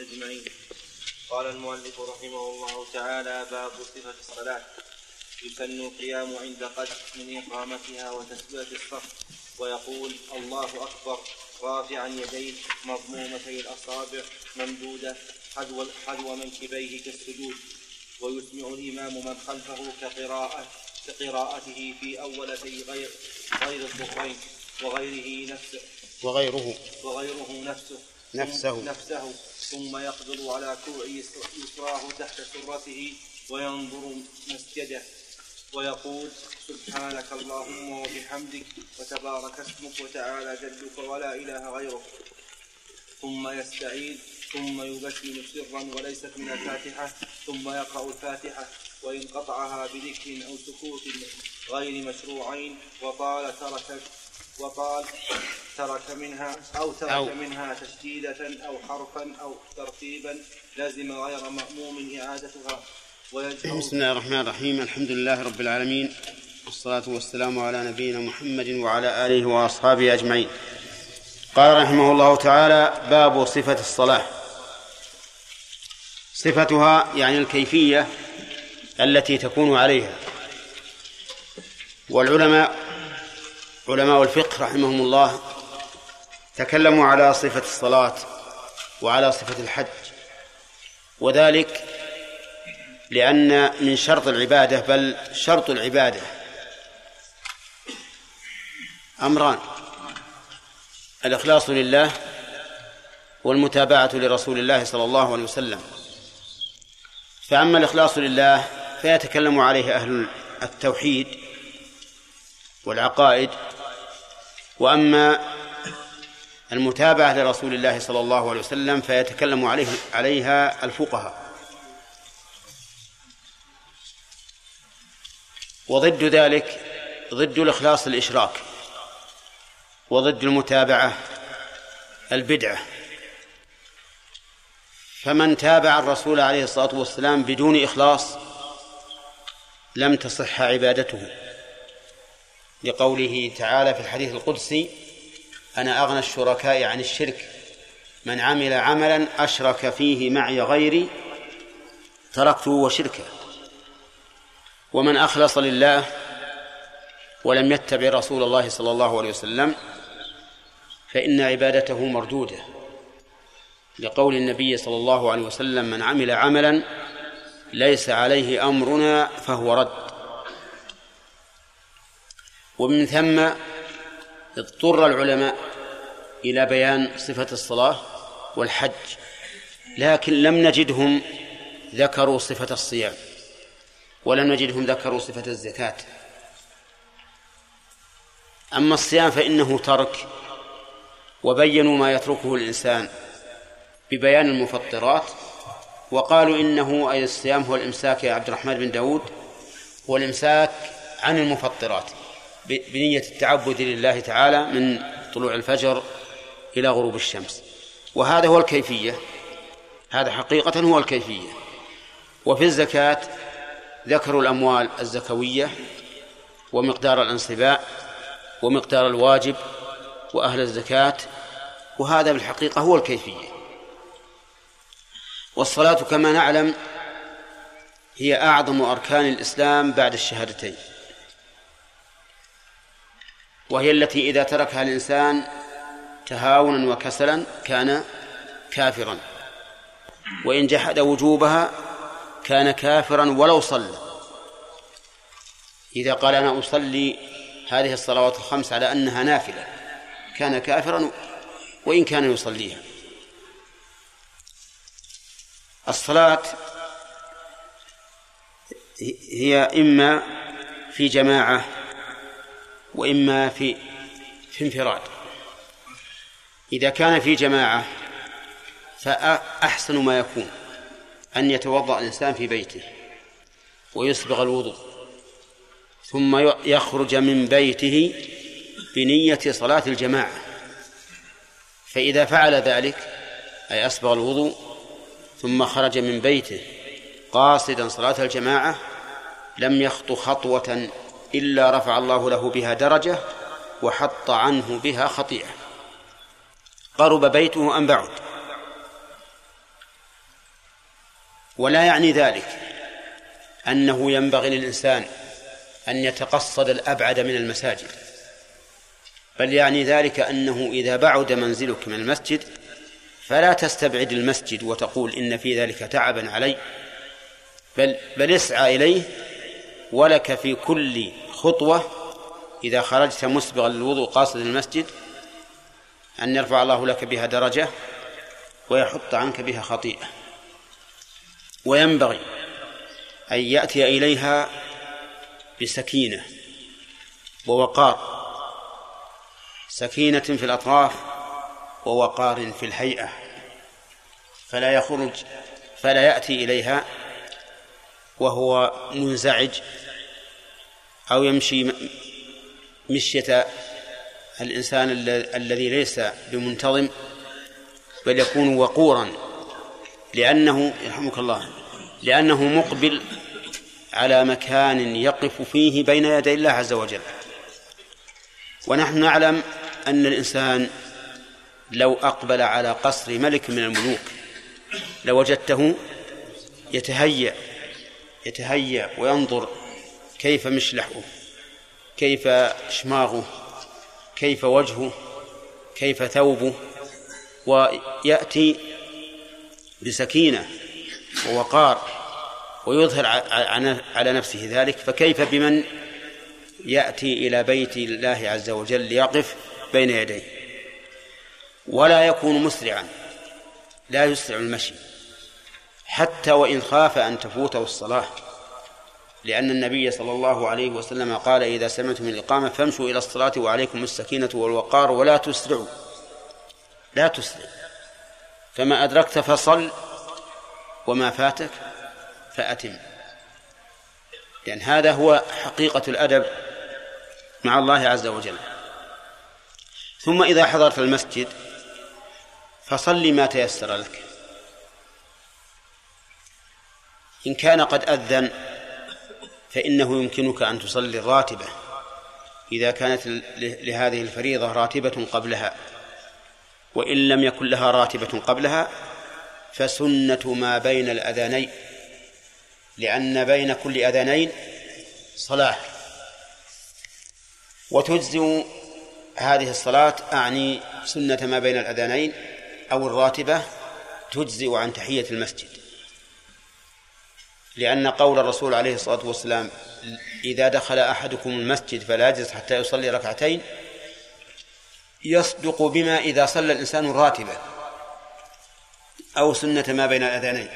أجمعين. قال المؤلف رحمه الله تعالى باب صفة الصلاة. يسن القيام عند قدر من إقامتها وتسوية الصف ويقول الله أكبر. رافعا يديه مضمومتي الأصابع ممدودة حذو حذو منكبيه كالسجود. ويسمع الإمام من خلفه كقراءة كقراءته في أولتي غير غير الظهرين وغيره نفسه. وغيره. وغيره نفسه. نفسه. نفسه. ثم يقبض على كوع يسراه تحت سرته وينظر مسجده ويقول سبحانك اللهم وبحمدك وتبارك اسمك وتعالى جدك ولا إله غيرك. ثم يستعيذ ثم يبسم سرا وليست من الفاتحة ثم يقرأ الفاتحة وإن قطعها بذكر أو سكوت غير مشروعين وقال ترك وقال ترك منها أو ترك أو. منها تشديدة أو حرفا أو ترتيبا لازم غير مأموم إعادتها. بسم الله الرحمن الرحيم. الحمد لله رب العالمين. والصلاة والسلام على نبينا محمد وعلى آله وأصحابه أجمعين. قال رحمه الله تعالى باب صفة الصلاة. صفتها يعني الكيفية التي تكون عليها. والعلماء علماء الفقه رحمهم الله تكلموا على صفة الصلاة وعلى صفة الحج وذلك لأن من شرط العبادة بل شرط العبادة أمران الإخلاص لله والمتابعة لرسول الله صلى الله عليه وسلم. فأما الإخلاص لله فيتكلم عليه أهل التوحيد والعقائد وأما المتابعة لرسول الله صلى الله عليه وسلم فيتكلم عليه عليها الفقهاء. وضد ذلك ضد الإخلاص الإشراك وضد المتابعة البدعة. فمن تابع الرسول عليه الصلاة والسلام بدون إخلاص لم تصح عبادته. لقوله تعالى في الحديث القدسي أنا أغنى الشركاء عن الشرك من عمل عملا أشرك فيه معي غيري تركته وشركه. ومن أخلص لله ولم يتبع رسول الله صلى الله عليه وسلم فإن عبادته مردودة. لقول النبي صلى الله عليه وسلم من عمل عملا ليس عليه أمرنا فهو رد. ومن ثم اضطر العلماء إلى بيان صفة الصلاة والحج لكن لم نجدهم ذكروا صفة الصيام ولم نجدهم ذكروا صفة الزكاة. أما الصيام فإنه ترك وبينوا ما يتركه الإنسان ببيان المفطرات وقالوا إنه أي الصيام هو الإمساك يا عبد الرحمن بن داود هو الإمساك عن المفطرات. بنية التعبد لله تعالى من طلوع الفجر إلى غروب الشمس. وهذا هو الكيفية. هذا حقيقة هو الكيفية. وفي الزكاة ذكروا الأموال الزكوية ومقدار الانصباء ومقدار الواجب وأهل الزكاة وهذا بالحقيقة هو الكيفية. والصلاة كما نعلم هي أعظم أركان الإسلام بعد الشهادتين. وهي التي إذا تركها الإنسان تهاونا وكسلا كان كافرا. وإن جحد وجوبها كان كافرا ولو صلى. إذا قال أنا أصلي هذه الصلوات الخمس على أنها نافلة كان كافرا وإن كان يصليها. الصلاة هي إما في جماعة وإما في في انفراد. إذا كان في جماعة فأحسن ما يكون أن يتوضأ الإنسان في بيته ويسبغ الوضوء ثم يخرج من بيته بنية صلاة الجماعة. فإذا فعل ذلك أي أسبغ الوضوء ثم خرج من بيته قاصدا صلاة الجماعة لم يخط خطوة إلا رفع الله له بها درجة وحط عنه بها خطيئة. قرب بيته أم بعد؟ ولا يعني ذلك أنه ينبغي للإنسان أن يتقصد الأبعد من المساجد. بل يعني ذلك أنه إذا بعد منزلك من المسجد فلا تستبعد المسجد وتقول إن في ذلك تعبا علي بل بل اسعى إليه ولك في كل خطوة إذا خرجت مسبغا للوضوء قاصدا المسجد أن يرفع الله لك بها درجة ويحط عنك بها خطيئة. وينبغي أن يأتي إليها بسكينة ووقار سكينة في الأطراف ووقار في الهيئة. فلا يخرج فلا يأتي إليها وهو منزعج أو يمشي مشية الإنسان الذي ليس بمنتظم بل يكون وقورا لأنه يرحمك الله لأنه مقبل على مكان يقف فيه بين يدي الله عز وجل. ونحن نعلم أن الإنسان لو أقبل على قصر ملك من الملوك لوجدته يتهيأ يتهيأ وينظر كيف مشلحه؟ كيف شماغه؟ كيف وجهه؟ كيف ثوبه؟ ويأتي بسكينة ووقار ويظهر على نفسه ذلك فكيف بمن يأتي إلى بيت الله عز وجل ليقف بين يديه؟ ولا يكون مسرعا لا يسرع المشي حتى وإن خاف أن تفوته الصلاة. لأن النبي صلى الله عليه وسلم قال إذا سمعتم الإقامة فامشوا إلى الصلاة وعليكم السكينة والوقار ولا تسرعوا. لا تسرع. فما أدركت فصل وما فاتك فأتم. لأن هذا هو حقيقة الأدب مع الله عز وجل. ثم إذا حضرت المسجد فصل ما تيسر لك. إن كان قد أذن فإنه يمكنك أن تصلي الراتبة. إذا كانت لهذه الفريضة راتبة قبلها وإن لم يكن لها راتبة قبلها فسنة ما بين الأذانين لأن بين كل أذانين صلاة. وتجزئ هذه الصلاة أعني سنة ما بين الأذانين أو الراتبة تجزئ عن تحية المسجد. لأن قول الرسول عليه الصلاة والسلام إذا دخل أحدكم المسجد فلا يجلس حتى يصلي ركعتين يصدق بما إذا صلى الإنسان الراتبة أو سنة ما بين الأذانين.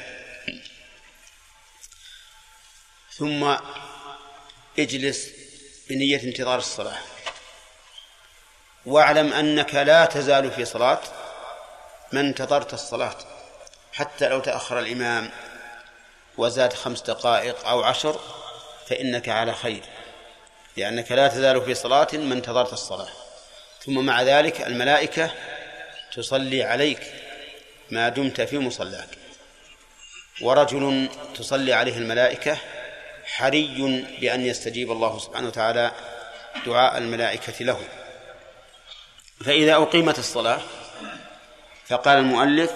ثم اجلس بنية انتظار الصلاة. واعلم أنك لا تزال في صلاة ما انتظرت الصلاة حتى لو تأخر الإمام. وزاد خمس دقائق أو عشر فإنك على خير لأنك لا تزال في صلاة ما انتظرت الصلاة. ثم مع ذلك الملائكة تصلي عليك ما دمت في مصلاك. ورجل تصلي عليه الملائكة حري بأن يستجيب الله سبحانه وتعالى دعاء الملائكة له. فإذا أقيمت الصلاة فقال المؤلف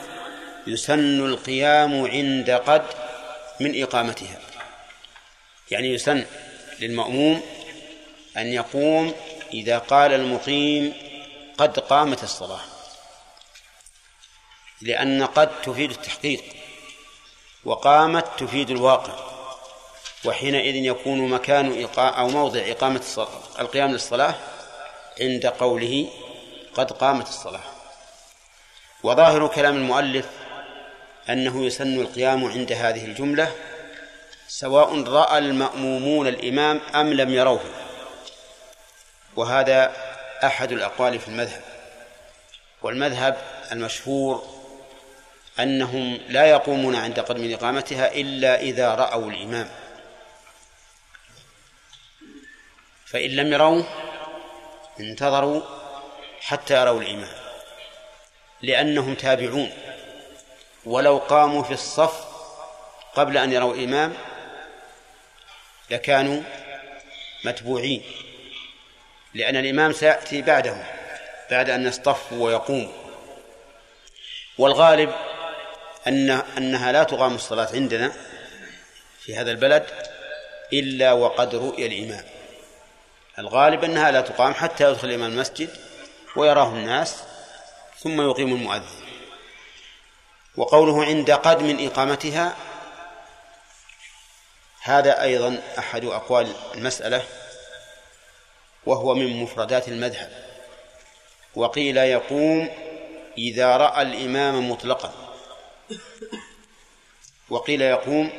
يسن القيام عند قد من إقامتها. يعني يسن للمأموم أن يقوم إذا قال المقيم قد قامت الصلاة لأن قد تفيد التحقيق وقامت تفيد الواقع وحينئذ يكون مكان أو موضع إقامة الصلاة القيام للصلاة عند قوله قد قامت الصلاة. وظاهر كلام المؤلف أنه يسن القيام عند هذه الجملة سواء رأى المأمومون الإمام أم لم يروه. وهذا أحد الأقوال في المذهب. والمذهب المشهور أنهم لا يقومون عند قدم إقامتها إلا إذا رأوا الإمام. فإن لم يروه انتظروا حتى يروا الإمام لأنهم تابعون. ولو قاموا في الصف قبل أن يروا الإمام لكانوا متبوعين لأن الإمام سيأتي بعدهم بعد أن يصطفوا ويقوموا والغالب أن أنها لا تقام الصلاة عندنا في هذا البلد إلا وقد رؤي الإمام. الغالب أنها لا تقام حتى يدخل الإمام المسجد ويراه الناس ثم يقيم المؤذن. وقوله عند قدم إقامتها هذا أيضا أحد أقوال المسألة وهو من مفردات المذهب. وقيل يقوم إذا رأى الإمام مطلقا. وقيل يقوم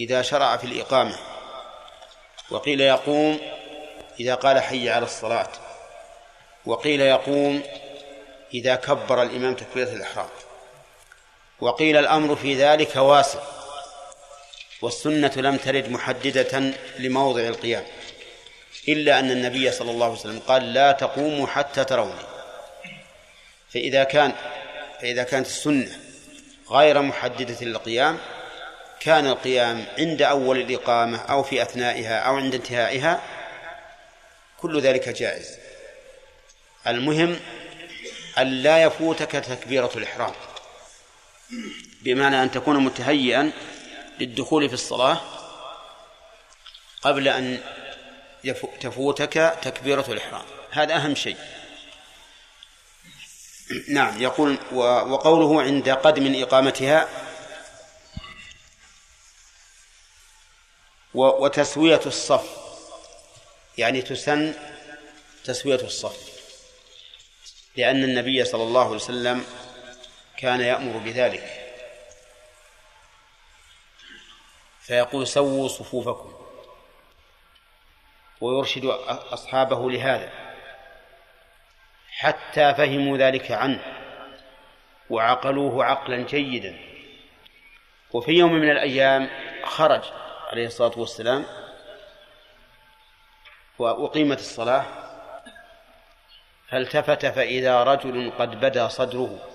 إذا شرع في الإقامة. وقيل يقوم إذا قال حي على الصلاة. وقيل يقوم إذا كبر الإمام تكبيرة الإحرام. وقيل الأمر في ذلك واسع والسنة لم ترد محددة لموضع القيام إلا أن النبي صلى الله عليه وسلم قال لا تقوموا حتى تروني. فإذا كان فإذا كانت السنة غير محددة للقيام كان القيام عند أول الإقامة أو في أثنائها أو عند انتهائها كل ذلك جائز. المهم أن لا يفوتك تكبيرة الإحرام. بمعنى أن تكون متهيئا للدخول في الصلاة قبل أن تفوتك تكبيرة الإحرام. هذا أهم شيء. نعم يقول وقوله عند قدم إقامتها وتسوية الصف. يعني تسن تسوية الصف. لأن النبي صلى الله عليه وسلم كان يأمر بذلك. فيقول سووا صفوفكم. ويرشد أصحابه لهذا. حتى فهموا ذلك عنه. وعقلوه عقلا جيدا. وفي يوم من الأيام خرج عليه الصلاة والسلام. وأقيمت الصلاة. فالتفت فإذا رجل قد بدا صدره.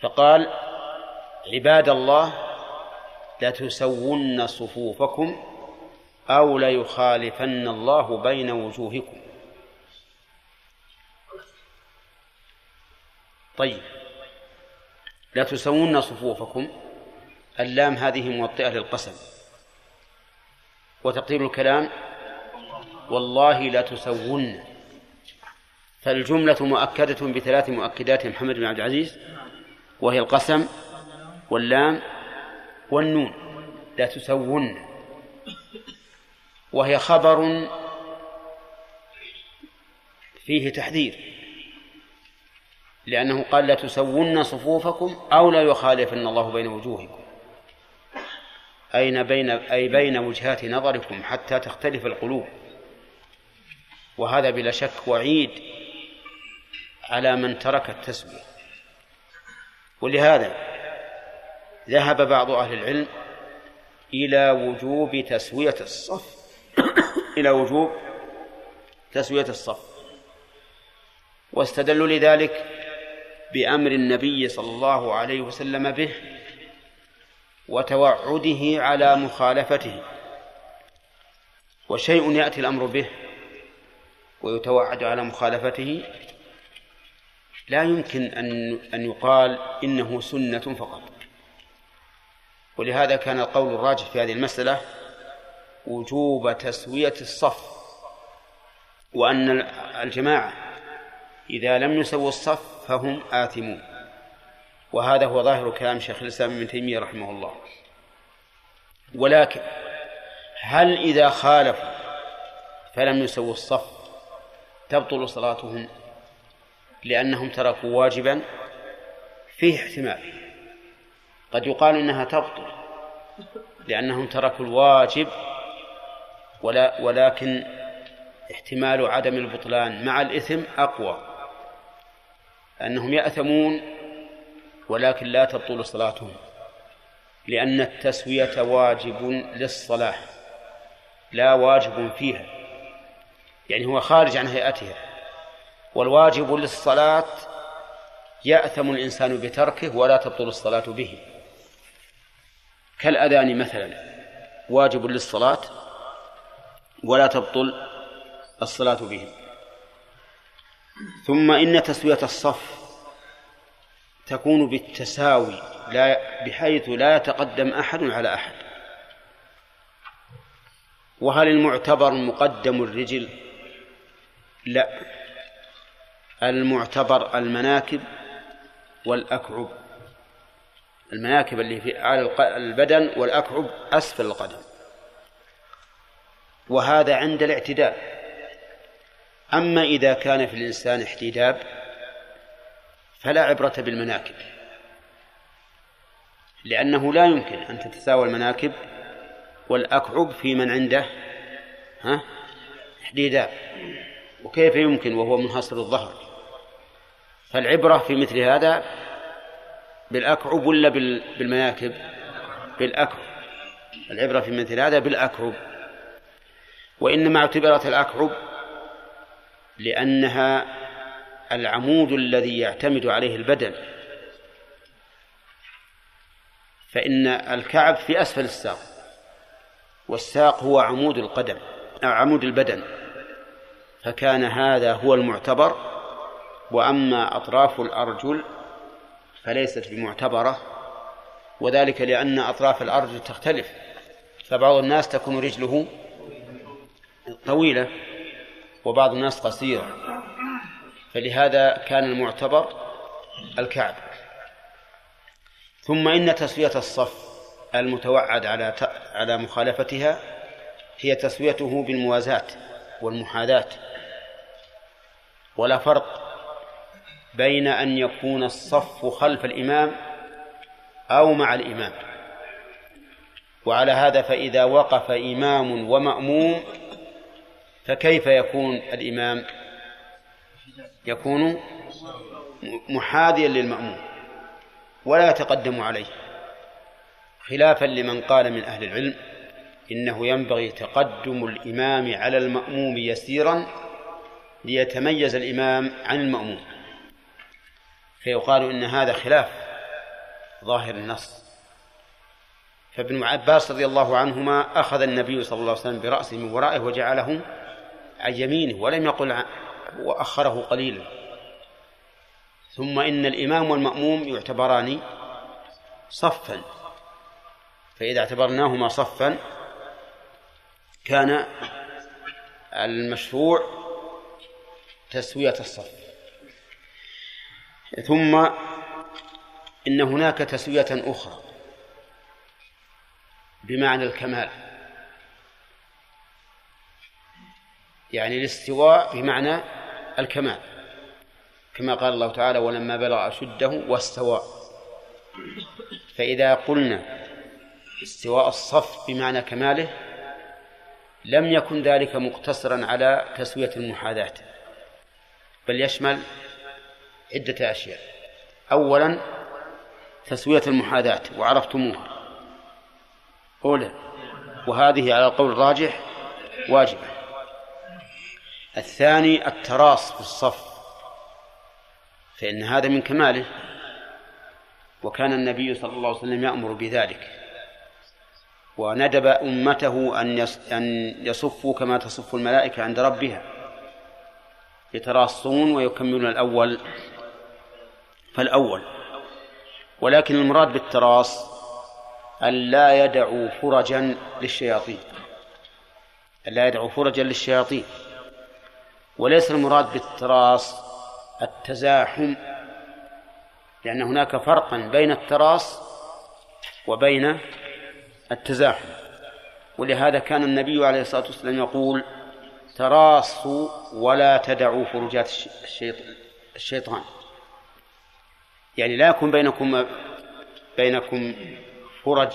فقال عباد الله لتسون صفوفكم أو ليخالفن الله بين وجوهكم. طيب لتسون صفوفكم اللام هذه موطئة للقسم. وتقدير الكلام والله لتسون. فالجملة مؤكدة بثلاث مؤكدات محمد بن عبد العزيز. وهي القسم واللام والنون لا تسون. وهي خبر فيه تحذير لأنه قال لا تسون صفوفكم أو لا يخالفن الله بين وجوهكم. أين بين أي بين وجهات نظركم حتى تختلف القلوب. وهذا بلا شك وعيد على من ترك التسوية ولهذا ذهب بعض أهل العلم إلى وجوب تسوية الصف. إلى وجوب تسوية الصف. واستدلوا لذلك بأمر النبي صلى الله عليه وسلم به وتوعده على مخالفته. وشيء يأتي الأمر به ويتوعد على مخالفته لا يمكن أن أن يقال إنه سنة فقط. ولهذا كان القول الراجح في هذه المسألة وجوب تسوية الصف وأن الجماعة إذا لم يسووا الصف فهم آثمون. وهذا هو ظاهر كلام شيخ الإسلام ابن تيمية رحمه الله. ولكن هل إذا خالفوا فلم يسووا الصف تبطل صلاتهم؟ لأنهم تركوا واجبا فيه احتمال. قد يقال إنها تبطل لأنهم تركوا الواجب ولا ولكن احتمال عدم البطلان مع الإثم أقوى. أنهم يأثمون ولكن لا تبطل صلاتهم لأن التسوية واجب للصلاة لا واجب فيها. يعني هو خارج عن هيئتها. والواجب للصلاة يأثم الإنسان بتركه ولا تبطل الصلاة به. كالأذان مثلا واجب للصلاة ولا تبطل الصلاة به. ثم إن تسوية الصف تكون بالتساوي لا بحيث لا يتقدم أحد على أحد. وهل المعتبر مقدم الرجل؟ لا. المعتبر المناكب والأكعب. المناكب اللي في أعلى البدن والأكعب أسفل القدم. وهذا عند الاعتدال أما إذا كان في الإنسان احتداب فلا عبرة بالمناكب. لأنه لا يمكن أن تتساوى المناكب والأكعب في من عنده ها؟ احتداب. وكيف يمكن وهو منحصر الظهر؟ فالعبرة في مثل هذا بالأكعب ولا بالمناكب؟ بالأكعب. العبرة في مثل هذا بالأكعب. وإنما اعتبرت الأكعب لأنها العمود الذي يعتمد عليه البدن. فإن الكعب في أسفل الساق والساق هو عمود القدم أو عمود البدن. فكان هذا هو المعتبر وأما أطراف الأرجل فليست بمعتبرة وذلك لأن أطراف الأرجل تختلف فبعض الناس تكون رجله طويلة وبعض الناس قصيرة فلهذا كان المعتبر الكعب. ثم إن تسوية الصف المتوعد على على مخالفتها هي تسويته بالموازاة والمحاذاة. ولا فرق بين أن يكون الصف خلف الإمام أو مع الإمام. وعلى هذا فإذا وقف إمام ومأموم فكيف يكون الإمام؟ يكون محاذيا للمأموم ولا يتقدم عليه. خلافا لمن قال من أهل العلم إنه ينبغي تقدم الإمام على المأموم يسيرا ليتميز الإمام عن المأموم. فيقال إن هذا خلاف ظاهر النص. فابن عباس رضي الله عنهما أخذ النبي صلى الله عليه وسلم برأسه من ورائه وجعله عن يمينه ولم يقل وأخره قليلا. ثم إن الإمام والمأموم يعتبران صفا. فإذا اعتبرناهما صفا كان المشروع تسوية الصف. ثم إن هناك تسوية أخرى بمعنى الكمال يعني الاستواء بمعنى الكمال كما قال الله تعالى ولما بلغ أشده واستوى فإذا قلنا استواء الصف بمعنى كماله لم يكن ذلك مقتصرا على تسوية المحاذاة بل يشمل عدة أشياء. أولا تسوية المحاذاة وعرفتموها. أولى وهذه على القول الراجح واجبة. الثاني التراص في الصف فإن هذا من كماله. وكان النبي صلى الله عليه وسلم يأمر بذلك. وندب أمته أن أن يصفوا كما تصف الملائكة عند ربها. يتراصون ويكملون الأول. فالأول ولكن المراد بالتراص أن لا يدعوا فرجا للشياطين. أن لا يدعوا فرجا للشياطين. وليس المراد بالتراص التزاحم لأن هناك فرقا بين التراص وبين التزاحم. ولهذا كان النبي عليه الصلاة والسلام يقول تراصوا ولا تدعوا فرجات الشيطان. يعني لا يكون بينكم بينكم فرج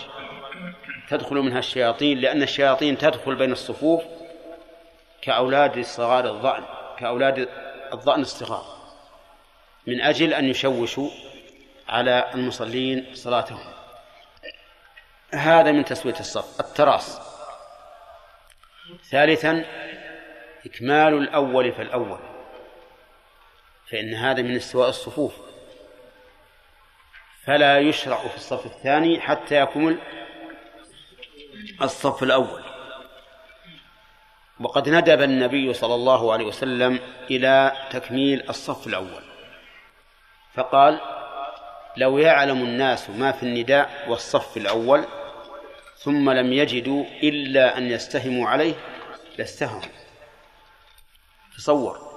تدخل منها الشياطين لأن الشياطين تدخل بين الصفوف كأولاد صغار الظأن كأولاد الظأن الصغار من أجل أن يشوشوا على المصلين صلاتهم. هذا من تسوية الصف. التراص ثالثا إكمال الأول فالأول فإن هذا من استواء الصفوف. فلا يشرع في الصف الثاني حتى يكمل الصف الأول. وقد ندب النبي صلى الله عليه وسلم إلى تكميل الصف الأول. فقال لو يعلم الناس ما في النداء والصف الأول ثم لم يجدوا إلا أن يستهموا عليه لاستهموا. تصور.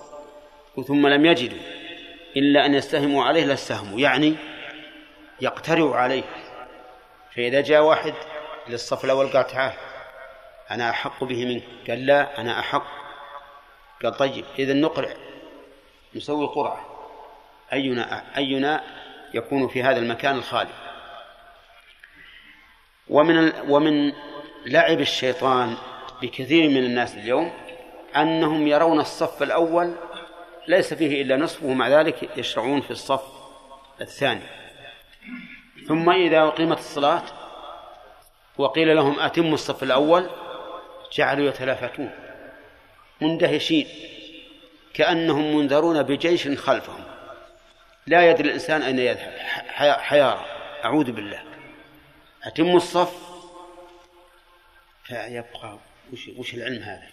ثم لم يجدوا إلا أن يستهموا عليه لاستهموا. يعني يقترعوا عليه. فإذا جاء واحد للصف الأول قال تعال أنا أحق به منك قال لا أنا أحق. قال طيب إذا نقرع نسوي قرعة. أينا أينا يكون في هذا المكان الخالي. ومن ومن لعب الشيطان بكثير من الناس اليوم أنهم يرون الصف الأول ليس فيه إلا نصفه ومع ذلك يشرعون في الصف الثاني. ثم إذا أقيمت الصلاة وقيل لهم أتموا الصف الأول جعلوا يتلافتون مندهشين كأنهم منذرون بجيش خلفهم. لا يدري الإنسان أين يذهب. حيارى أعوذ بالله. أتم الصف. فيبقى وش, وش العلم هذا؟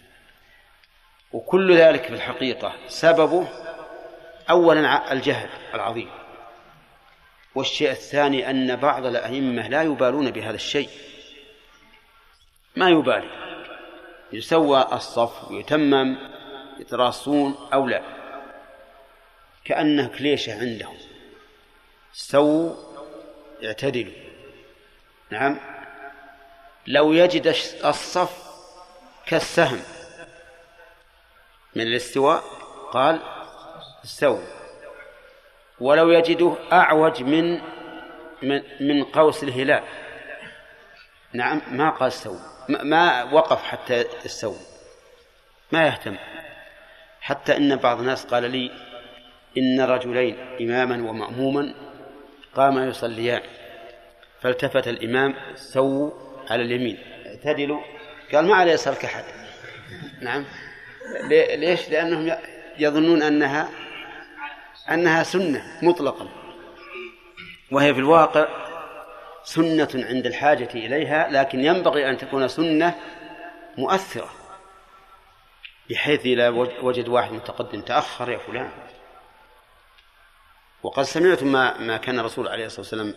وكل ذلك في الحقيقة سببه أولا الجهل العظيم. والشيء الثاني أن بعض الأئمة لا يبالون بهذا الشيء. ما يبالي؟ يسوى الصف ويتمم يتراصون أو لا؟ كأنه كليشة عندهم؟ استووا اعتدلوا. نعم. لو يجد الصف كالسهم من الاستواء قال استووا ولو يجده أعوج من من, من قوس الهلال. نعم ما قال استووا ما وقف حتى استووا ما يهتم. حتى إن بعض الناس قال لي إن رجلين إماما ومأموما قاما يصليان فالتفت الإمام سووا على اليمين. اعتدلوا قال ما على يسارك أحد. نعم ليش؟ لأنهم يظنون أنها أنها سنة مطلقا. وهي في الواقع سنة عند الحاجة إليها لكن ينبغي أن تكون سنة مؤثرة بحيث إذا وجد واحد متقدم تأخر يا فلان. وقد سمعت ما ما كان الرسول عليه الصلاة والسلام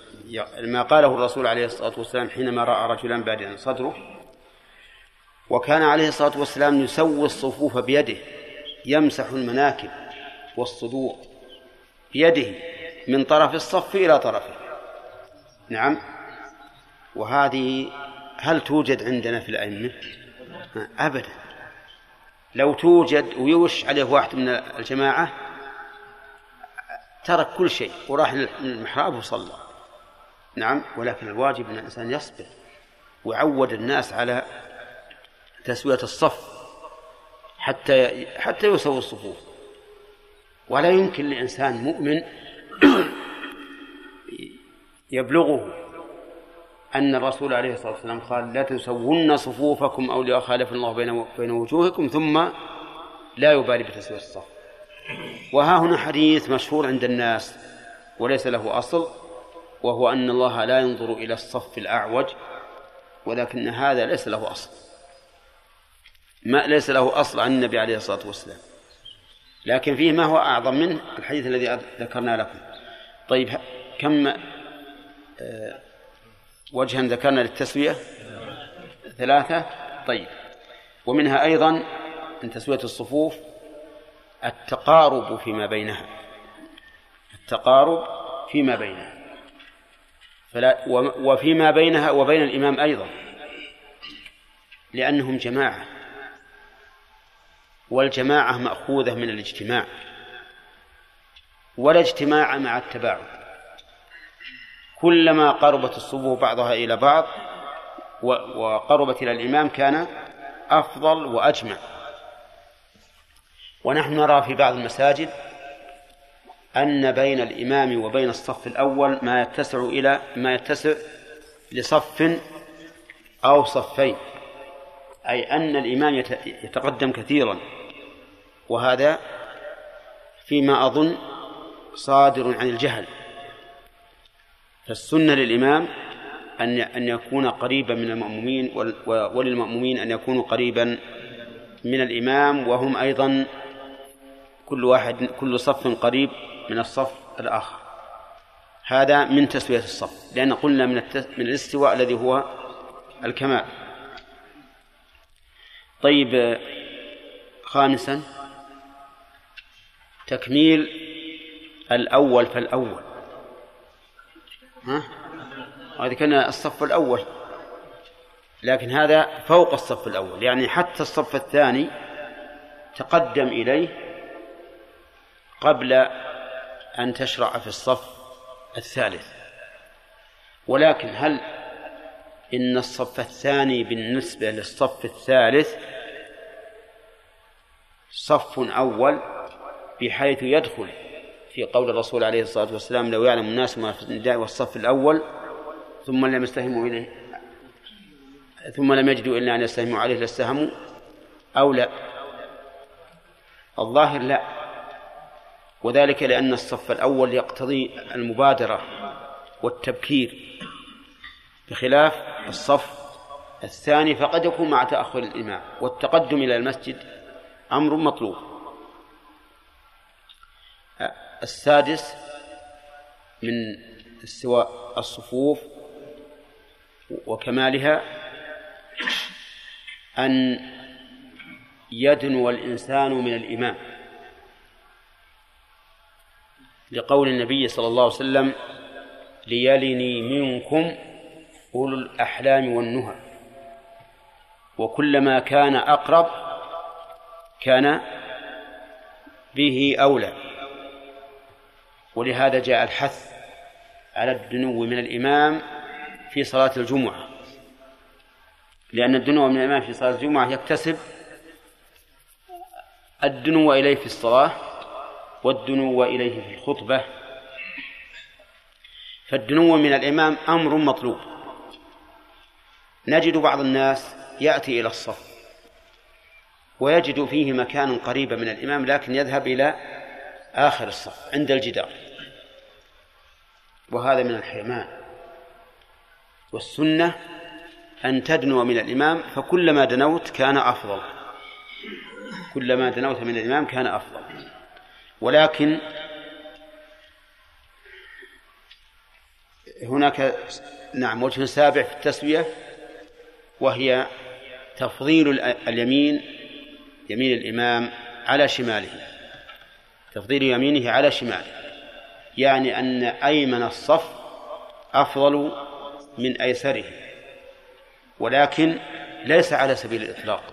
ما قاله الرسول عليه الصلاة والسلام حينما رأى رجلا بادئا صدره. وكان عليه الصلاة والسلام يسوي الصفوف بيده يمسح المناكب والصدور. بيده من طرف الصف إلى طرفه. نعم. وهذه هل توجد عندنا في الأئمة؟ أبدا. لو توجد ويوش عليه واحد من الجماعة ترك كل شيء وراح للمحراب وصلى. نعم. ولكن الواجب أن الإنسان يصبر ويعود الناس على تسوية الصف حتى حتى يسوي الصفوف. ولا يمكن لإنسان مؤمن يبلغه أن الرسول عليه الصلاة والسلام قال لا تسوون صفوفكم أو ليخالف الله بين بين وجوهكم ثم لا يبالي بتسوية الصف. وها هنا حديث مشهور عند الناس وليس له أصل وهو أن الله لا ينظر إلى الصف الأعوج ولكن هذا ليس له أصل. ما ليس له أصل عن النبي عليه الصلاة والسلام. لكن فيه ما هو أعظم منه؟ الحديث الذي ذكرنا لكم. طيب كم آه، وجها ذكرنا للتسوية؟ ثلاثة. طيب ومنها أيضا من تسوية الصفوف التقارب فيما بينها. التقارب فيما بينها. فلا وفيما بينها وبين الإمام أيضا. لأنهم جماعة. والجماعة مأخوذة من الاجتماع ولا اجتماع مع التباعد. كلما قربت الصفوف بعضها إلى بعض وقربت إلى الإمام كان أفضل وأجمع. ونحن نرى في بعض المساجد أن بين الإمام وبين الصف الأول ما يتسع إلى ما يتسع لصف أو صفين. أي أن الإمام يتقدم كثيرا. وهذا فيما أظن صادر عن الجهل. فالسنة للإمام أن أن يكون قريبا من المأمومين وللمأمومين أن يكونوا قريبا من الإمام. وهم أيضا كل واحد كل صف قريب من الصف الآخر. هذا من تسوية الصف لأن قلنا من. من الاستواء الذي هو الكمال. طيب خامسا تكميل الأول فالأول. ها؟ هذا كان الصف الأول. لكن هذا فوق الصف الأول. يعني حتى الصف الثاني تقدم إليه قبل أن تشرع في الصف الثالث. ولكن هل إن الصف الثاني بالنسبة للصف الثالث صف أول بحيث يدخل في قول الرسول عليه الصلاة والسلام لو يعلم الناس ما في النداء والصف الأول ثم لم يستهموا إليه ثم لم يجدوا إلا أن يستهموا عليه لاستهموا أو لا. الظاهر لا وذلك لأن الصف الأول يقتضي المبادرة والتبكير بخلاف الصف الثاني فقد يكون مع تأخر الإمام والتقدم إلى المسجد أمر مطلوب. السادس من استواء الصفوف وكمالها أن يدنو الإنسان من الإمام لقول النبي صلى الله عليه وسلم ليلني منكم أولو الأحلام والنهى وكلما كان أقرب كان به أولى. ولهذا جاء الحث على الدنو من الإمام في صلاة الجمعة. لأن الدنو من الإمام في صلاة الجمعة يكتسب الدنو إليه في الصلاة والدنو إليه في الخطبة. فالدنو من الإمام أمر مطلوب. نجد بعض الناس يأتي إلى الصف. ويجد فيه مكان قريبا من الإمام لكن يذهب إلى آخر الصف عند الجدار. وهذا من الحرمان. والسنة أن تدنو من الإمام فكلما دنوت كان أفضل. كلما دنوت من الإمام كان أفضل. ولكن هناك نعم وجه سابع في التسوية وهي تفضيل اليمين يمين الإمام على شماله. تفضيل يمينه على شماله. يعني أن أيمن الصف أفضل من أيسره. ولكن ليس على سبيل الإطلاق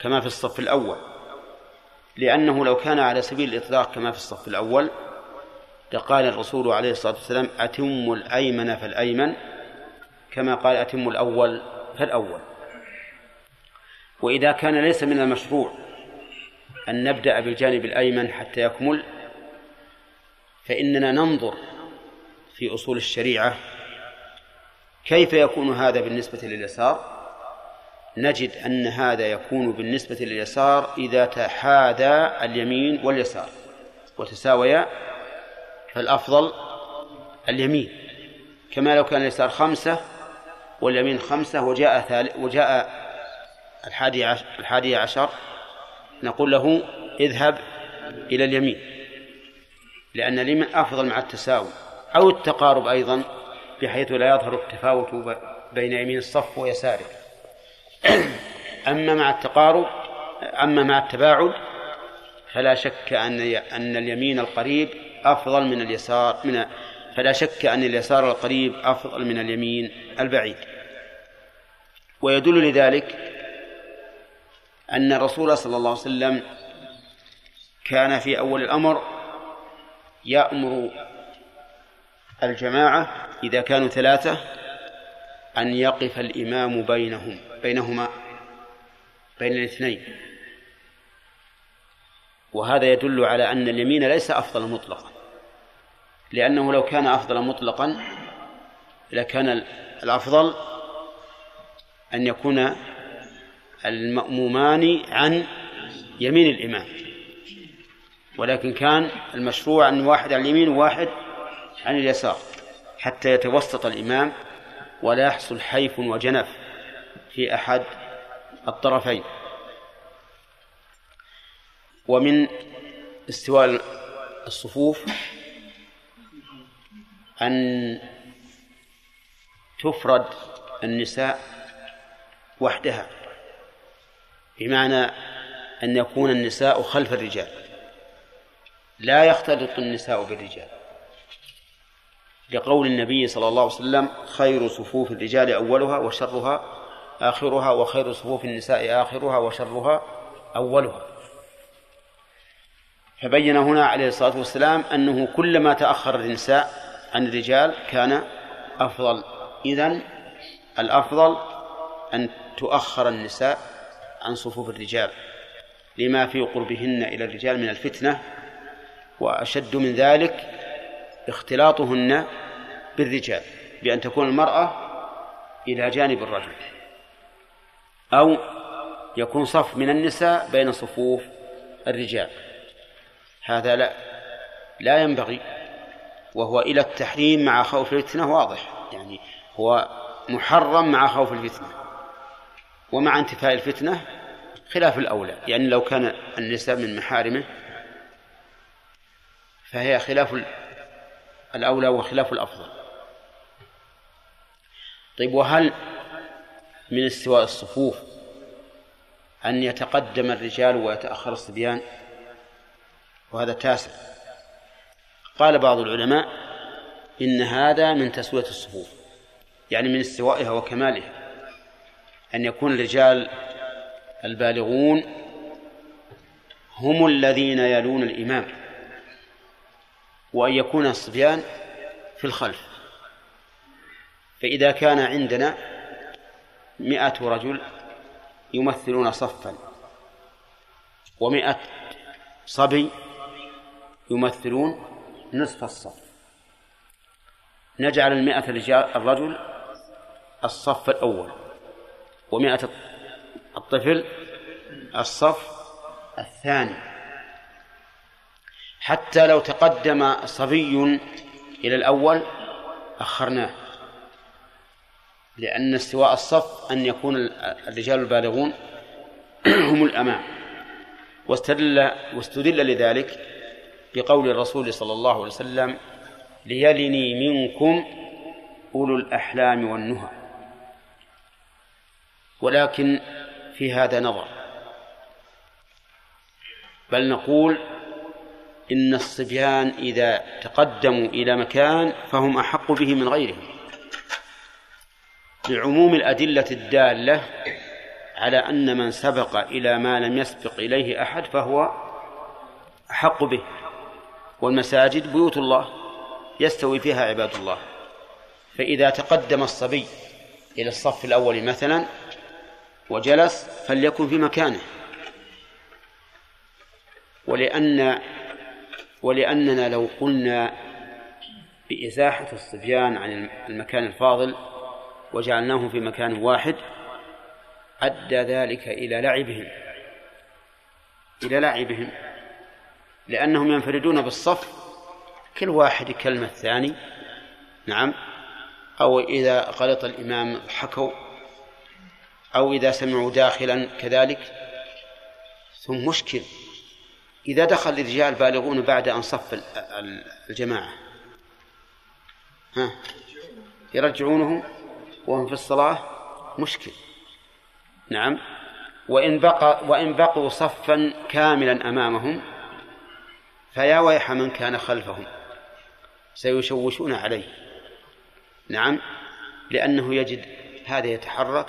كما في الصف الأول. لأنه لو كان على سبيل الإطلاق كما في الصف الأول لقال الرسول عليه الصلاة والسلام أتم الأيمن فالأيمن. كما قال أتم الأول فالأول. وإذا كان ليس من المشروع أن نبدأ بالجانب الأيمن حتى يكمل فإننا ننظر في أصول الشريعة كيف يكون هذا بالنسبة لليسار. نجد أن هذا يكون بالنسبة لليسار إذا تحاذى اليمين واليسار وتساويا فالأفضل اليمين. كما لو كان اليسار خمسة واليمين خمسة وجاء وجاء الحادي عشر, الحادي عشر نقول له اذهب إلى اليمين لأن اليمين أفضل مع التساوي أو التقارب أيضا بحيث لا يظهر التفاوت بين يمين الصف ويساره. أما مع التقارب أما مع التباعد فلا شك أن أن اليمين القريب أفضل من اليسار من فلا شك أن اليسار القريب أفضل من اليمين البعيد. ويدل لذلك أن الرسول صلى الله عليه وسلم كان في أول الأمر يأمر الجماعة إذا كانوا ثلاثة أن يقف الإمام بينهم بينهما بين الاثنين. وهذا يدل على أن اليمين ليس أفضل مطلقا لأنه لو كان أفضل مطلقا لكان الأفضل أن يكون المأمومان عن يمين الإمام. ولكن كان المشروع أن واحد عن اليمين وواحد عن اليسار حتى يتوسط الإمام ولا يحصل حيف وجنف في أحد الطرفين. ومن استواء الصفوف أن تفرد النساء وحدها. بمعنى أن يكون النساء خلف الرجال. لا يختلط النساء بالرجال. لقول النبي صلى الله عليه وسلم خير صفوف الرجال أولها وشرها آخرها وخير صفوف النساء آخرها وشرها أولها. فبين هنا عليه الصلاة والسلام أنه كلما تأخر النساء عن الرجال كان أفضل. إذن الأفضل أن تؤخر النساء عن صفوف الرجال لما في قربهن إلى الرجال من الفتنة وأشد من ذلك اختلاطهن بالرجال بأن تكون المرأة إلى جانب الرجل أو يكون صف من النساء بين صفوف الرجال. هذا لا لا ينبغي وهو إلى التحريم مع خوف الفتنة واضح يعني هو محرم مع خوف الفتنة ومع انتفاء الفتنة خلاف الأولى يعني لو كان النساء من محارمه فهي خلاف الأولى وخلاف الأفضل. طيب وهل من استواء الصفوف أن يتقدم الرجال ويتأخر الصبيان؟ وهذا تاسع. قال بعض العلماء إن هذا من تسوية الصفوف يعني من استوائها وكمالها أن يكون الرجال البالغون هم الذين يلون الإمام وأن يكون الصبيان في الخلف. فإذا كان عندنا مئة رجل يمثلون صفا ومئة صبي يمثلون نصف الصف. نجعل المئة الرجل الصف الأول ومئة الطفل الصف الثاني. حتى لو تقدم صبي إلى الأول أخرناه لأن استواء الصف أن يكون الرجال البالغون هم الأمام. واستدل واستدل لذلك بقول الرسول صلى الله عليه وسلم ليلني منكم أولو الأحلام والنهى. ولكن في هذا نظر. بل نقول إن الصبيان إذا تقدموا إلى مكان فهم أحق به من غيرهم. لعموم الأدلة الدالة على أن من سبق إلى ما لم يسبق إليه أحد فهو أحق به. والمساجد بيوت الله يستوي فيها عباد الله. فإذا تقدم الصبي إلى الصف الأول مثلا وجلس فليكن في مكانه. ولأن ولأننا لو قلنا بإزاحة الصبيان عن المكان الفاضل وجعلناهم في مكان واحد أدى ذلك إلى لعبهم. إلى لعبهم. لأنهم ينفردون بالصف كل واحد يكلم الثاني نعم أو إذا غلط الإمام ضحكوا أو إذا سمعوا داخلا كذلك. ثم مشكل. إذا دخل الرجال بالغون بعد أن صف الجماعة. ها؟ يرجعونهم وهم في الصلاة؟ مشكل. نعم. وإن بقى وإن بقوا صفا كاملا أمامهم فيا ويح من كان خلفهم. سيشوشون عليه. نعم. لأنه يجد هذا يتحرك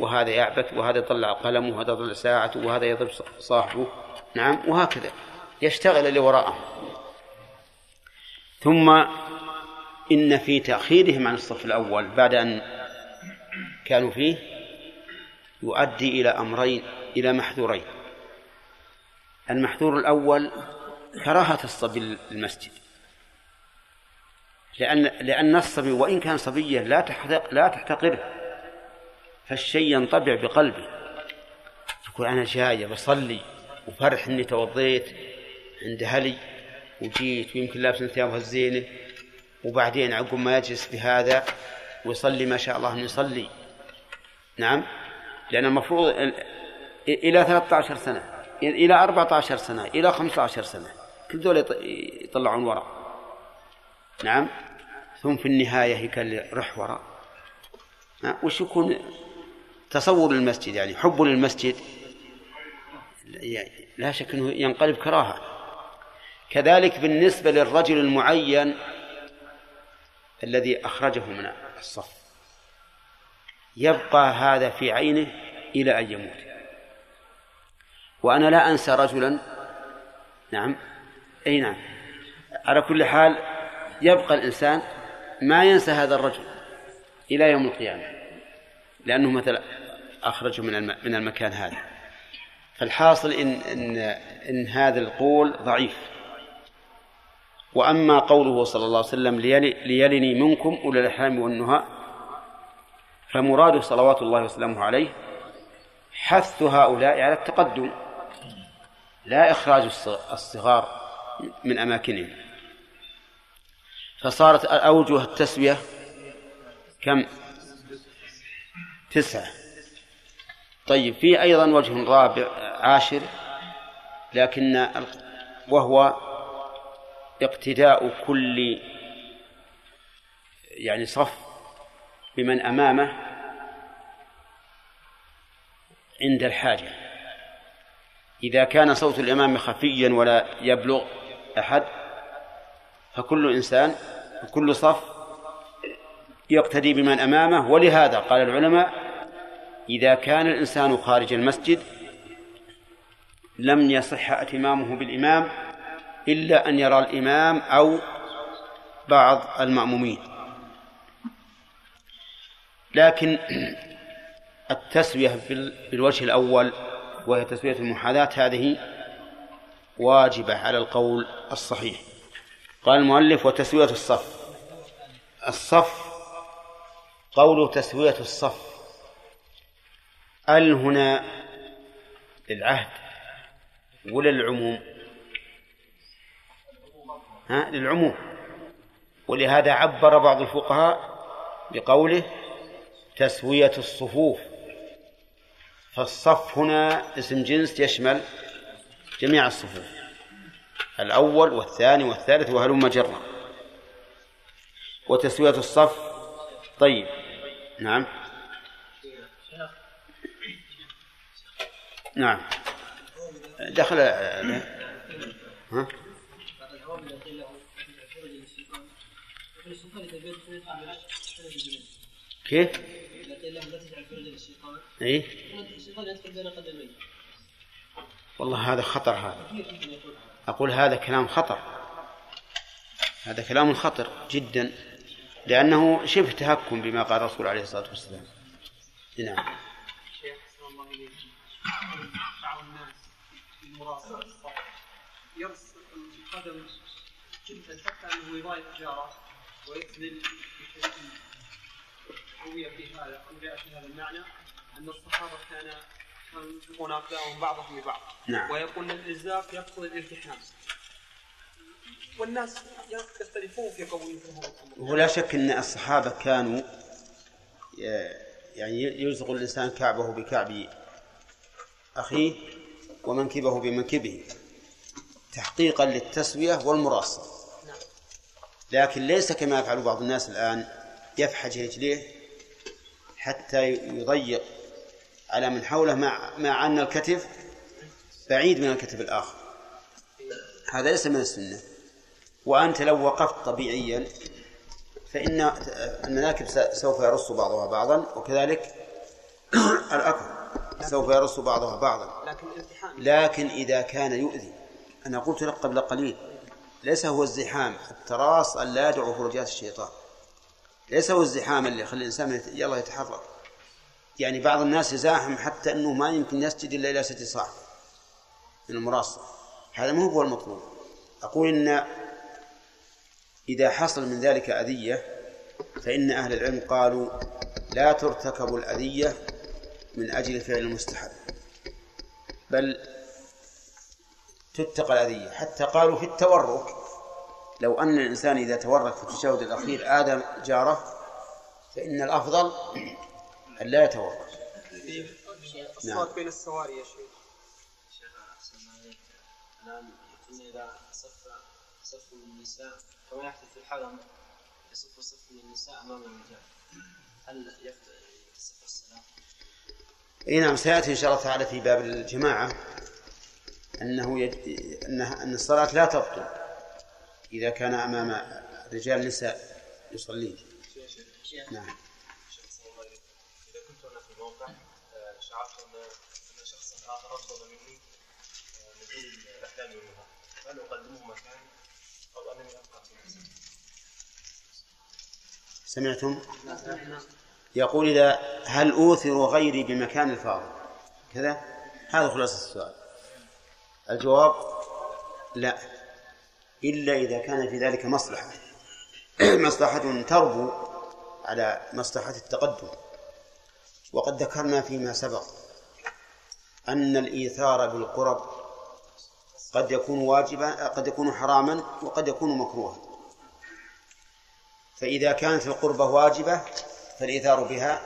وهذا يعبث وهذا يطلع قلمه وهذا يطلع ساعته وهذا يضرب صاحبه. نعم وهكذا. يشتغل اللي وراءه. ثم إن في تأخيرهم عن الصف الأول بعد أن كانوا فيه يؤدي إلى أمرين إلى محذورين. المحذور الأول كراهة الصبي للمسجد. لأن لأن الصبي وإن كان صبيا لا لا تحتقره. فالشيء ينطبع بقلبه يقول أنا جاي بصلي وفرح إني توضيت عند هلي وجيت ويمكن لابس ثيابه الزينة وبعدين عقب ما يجلس بهذا ويصلي ما شاء الله أن يصلي. نعم؟ لأن المفروض إلى 13 سنة إلى 14 سنة إلى 15 سنة. كل دول يطلعون وراء. نعم؟ ثم في النهاية قال لي رح وراء. وش يكون تصور المسجد يعني حب للمسجد لا شك أنه ينقلب كراهة. كذلك بالنسبة للرجل المعين الذي أخرجه من الصف يبقى هذا في عينه إلى أن يموت. وأنا لا أنسى رجلا نعم أي نعم على كل حال يبقى الإنسان ما ينسى هذا الرجل إلى يوم القيامة. لأنه مثلا أخرجه من من المكان هذا. فالحاصل إن إن إن هذا القول ضعيف. وأما قوله صلى الله عليه وسلم ليلني منكم أولي الأحلام والنهى فمراده صلوات الله وسلامه عليه حث هؤلاء على التقدم لا إخراج الصغار من أماكنهم. فصارت أوجه التسوية كم؟ تسعة. طيب في أيضا وجه رابع عاشر لكن وهو اقتداء كل يعني صف بمن أمامه عند الحاجة. إذا كان صوت الإمام خفيا ولا يبلغ أحد فكل إنسان كل صف يقتدي بمن أمامه. ولهذا قال العلماء إذا كان الإنسان خارج المسجد لم يصح اتمامه بالإمام إلا أن يرى الإمام أو بعض المأمومين. لكن التسوية بالوجه الأول وهي تسوية المحاذاة هذه واجبة على القول الصحيح. قال المؤلف وتسوية الصف. الصف قول تسوية الصف. ال هنا للعهد ولا للعموم؟ ها للعموم. ولهذا عبر بعض الفقهاء بقوله تسوية الصفوف. فالصف هنا اسم جنس يشمل جميع الصفوف. الأول والثاني والثالث وهلم جرا. وتسوية الصف طيب. نعم. نعم. دخل ها؟ كيف؟ اي والله هذا خطر هذا. أقول هذا كلام خطر. هذا كلام خطر جدا. لأنه شبه تهكم بما قال الرسول عليه الصلاة والسلام. نعم. بعض الناس يرسل القدم جدا حتى انه يضايق جارة ويكذل روي في هذا أو جاء في هذا المعنى إن الصحابه كان ينفقون اقدامهم بعضهم ببعض نعم. ويقول الازاق يقتضي الالتحام. والناس يختلفون في قبول ولا شك إن الصحابة كانوا يعني يلصق الإنسان كعبه بكعب أخيه ومنكبه بمنكبه تحقيقا للتسوية والمراصه لكن ليس كما يفعل بعض الناس الآن يفحج رجليه حتى يضيق على من حوله مع مع أن الكتف بعيد من الكتف الآخر. هذا ليس من السنة. وأنت لو وقفت طبيعيا فإن المناكب سوف يرص بعضها بعضا وكذلك الأكل سوف يرص بعضها بعضا. لكن إذا كان يؤذي أنا قلت لك قبل قليل ليس هو الزحام التراص أن لا يدعو فرجات الشيطان. ليس هو الزحام اللي يخلي الإنسان يلا يتحرك. يعني بعض الناس يزاحم حتى أنه ما يمكن يسجد إلا إلى ست صاع من المراصة هذا ما هو المطلوب. أقول إن إذا حصل من ذلك أذية فإن أهل العلم قالوا لا ترتكب الأذية من أجل فعل المستحب بل تتقى الأذية. حتى قالوا في التورك لو أن الإنسان إذا تورك في التشهد الأخير آذى جاره فإن الأفضل أن لا يتورك نعم. بين السواري يا شيخ. شيخ أحسن عليك. الآن إذا صف صف النساء. كما يحدث في الحرم يصف صف من النساء أمام الرجال. هل يصف السلام؟ إي نعم سيأتي إن شاء الله تعالى في باب الجماعة أنه يج... انها أن الصلاة لا تبطل إذا كان أمام رجال نساء يصلين. نعم. إذا كنت أنا في موقع شعرت أن أن شخصا آخر أفضل مني نزول الأحلام منها هل أقدمه مكاني أو أنني أبقى في سمعتم؟ يقول إذا هل أوثر غيري بمكان الفاضل؟ كذا؟ هذا خلاصة السؤال. الجواب لا. إلا إذا كان في ذلك مصلحة. مصلحة تربو على مصلحة التقدم. وقد ذكرنا فيما سبق أن الإيثار بالقرب قد يكون واجبا قد يكون حراما وقد يكون مكروها. فإذا كانت القربة واجبة فالإيثار بها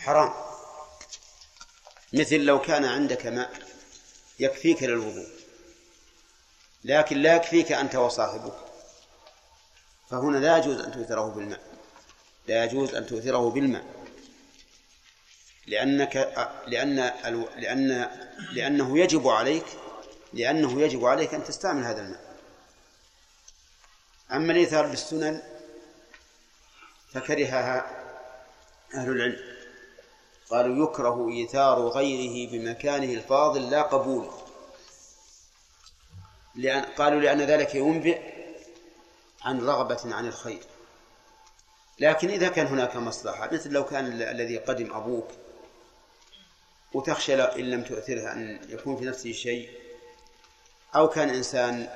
حرام. مثل لو كان عندك ماء يكفيك للوضوء لكن لا يكفيك أنت وصاحبك فهنا لا يجوز أن تؤثره بالماء لا يجوز أن تؤثره بالماء لأنك لأن لأن لأنه يجب عليك لأنه يجب عليك أن تستعمل هذا الماء. أما الإيثار بالسنن فكرهها أهل العلم. قالوا يكره إيثار غيره بمكانه الفاضل لا قبول. لأن قالوا لأن ذلك ينبئ عن رغبة عن الخير. لكن إذا كان هناك مصلحة مثل لو كان الذي قدم أبوك وتخشى إن لم تؤثره أن يكون في نفسه شيء أو كان إنسان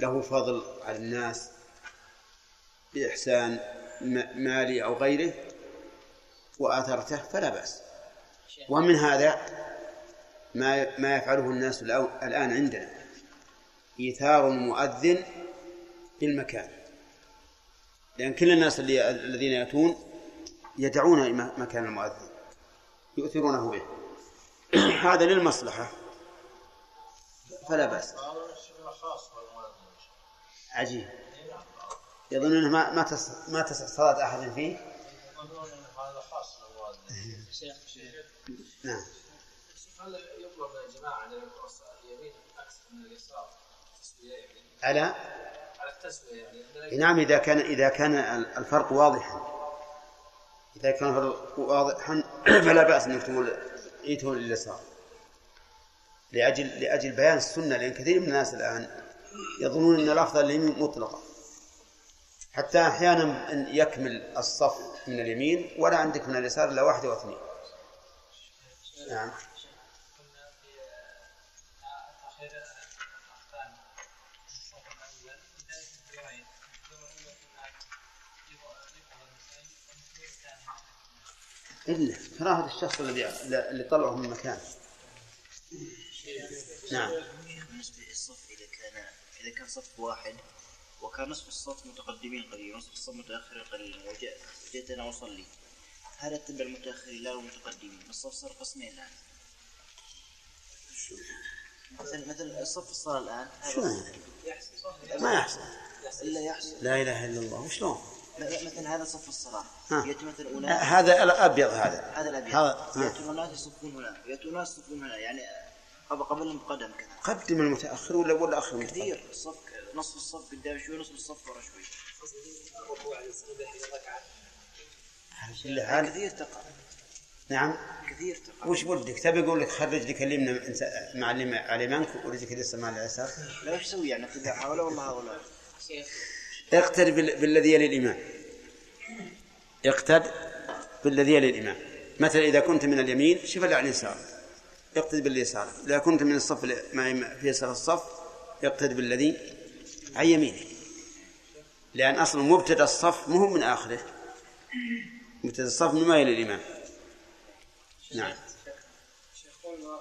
له فضل على الناس بإحسان مالي أو غيره وآثرته فلا بأس. ومن هذا ما ما يفعله الناس الآن عندنا. إيثار المؤذن بالمكان لأن كل الناس اللي الذين يأتون يدعون مكان المؤذن. يؤثرونه به. هذا للمصلحة. فلا بأس. عجيب. يظن إنه ما ما تصح ما تصح صلاة أحد فيه. هذا خاص شيخ نعم. هل يطلب عندما يقرص اليمين أكثر من اليسار على؟ على التسوية يعني نعم إذا كان إذا كان الفرق واضحا. إذا كان الفرق واضحا فلا بأس أن يكتبوا إيتهم لليسار لأجل لأجل بيان السنة لأن كثير من الناس الآن يظنون أن الأفضل اليمين مطلقة حتى أحيانا يكمل الصف من اليمين ولا عندك من اليسار إلا واحد أو اثنين نعم. إلا كراهة الشخص الذي اللي طلعه من مكان. نعم. بالنسبة للصف إذا كان إذا كان صف واحد وكان نصف الصف متقدمين قليلا ونصف الصف متأخرين قليلا وجئت أنا أصلي هل أتبع المتأخرين لا المتقدمين الصف صار قسمين الآن. مثل مثل الصف الصلاة الآن ما يحصل. إلا يحصل. لا إله إلا الله. وشلون؟ مثل هذا صف الصلاة. يأتي مثل أناس هذا الأبيض هذا. هذا الأبيض. هذا يأتون أناس يصفون هنا. يأتون أناس يصفون هنا. يعني قبل قبل المقدم كذا. قدم المتأخر ولا ولا أخر؟ كثير. الصف نصف الصف قدام شوي نصف الصف ورا شوي. كثير تقع. نعم. كثير تقع. وش ودك تبي يقول لك خرج لك اليمنى مع اليمين ورجلك اليسار مع اليسار لا وش يسوي يعني؟ كذا هؤلاء والله هؤلاء اقتد بال- بالذي يلي الإمام اقتد بالذي يلي الإمام مثلا إذا كنت من اليمين شوف اللي على اليسار. اقتد باليسار. إذا كنت من الصف مع- في يسار الصف اقتد بالذي عن يمينك. لأن أصلا مبتدأ الصف مو من آخره. مبتدأ الصف مما يلي الإمام. نعم. شيخ قلنا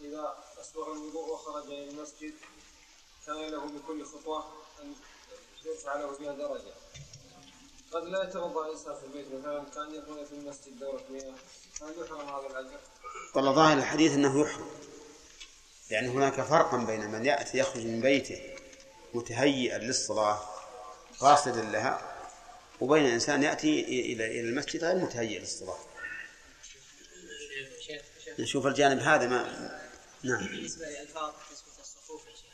إذا أسبغ الوضوء وخرج إلى المسجد كان له بكل خطوة أن يرفع له بها درجة قد لا يتوضأ الإنسان في البيت مثلا كان يكون في المسجد دورة مياه هل يحرم هذا الأجر؟ والله ظاهر الحديث أنه يحرم. يعني هناك فرقا بين من يأتي يخرج من بيته متهيئا للصلاة قاصدا لها وبين إنسان يأتي إلى إلى المسجد غير متهيئ للصلاة. نشوف الجانب هذا ما نعم. بالنسبة للألفاظ نسبة الصفوف يا شيخ.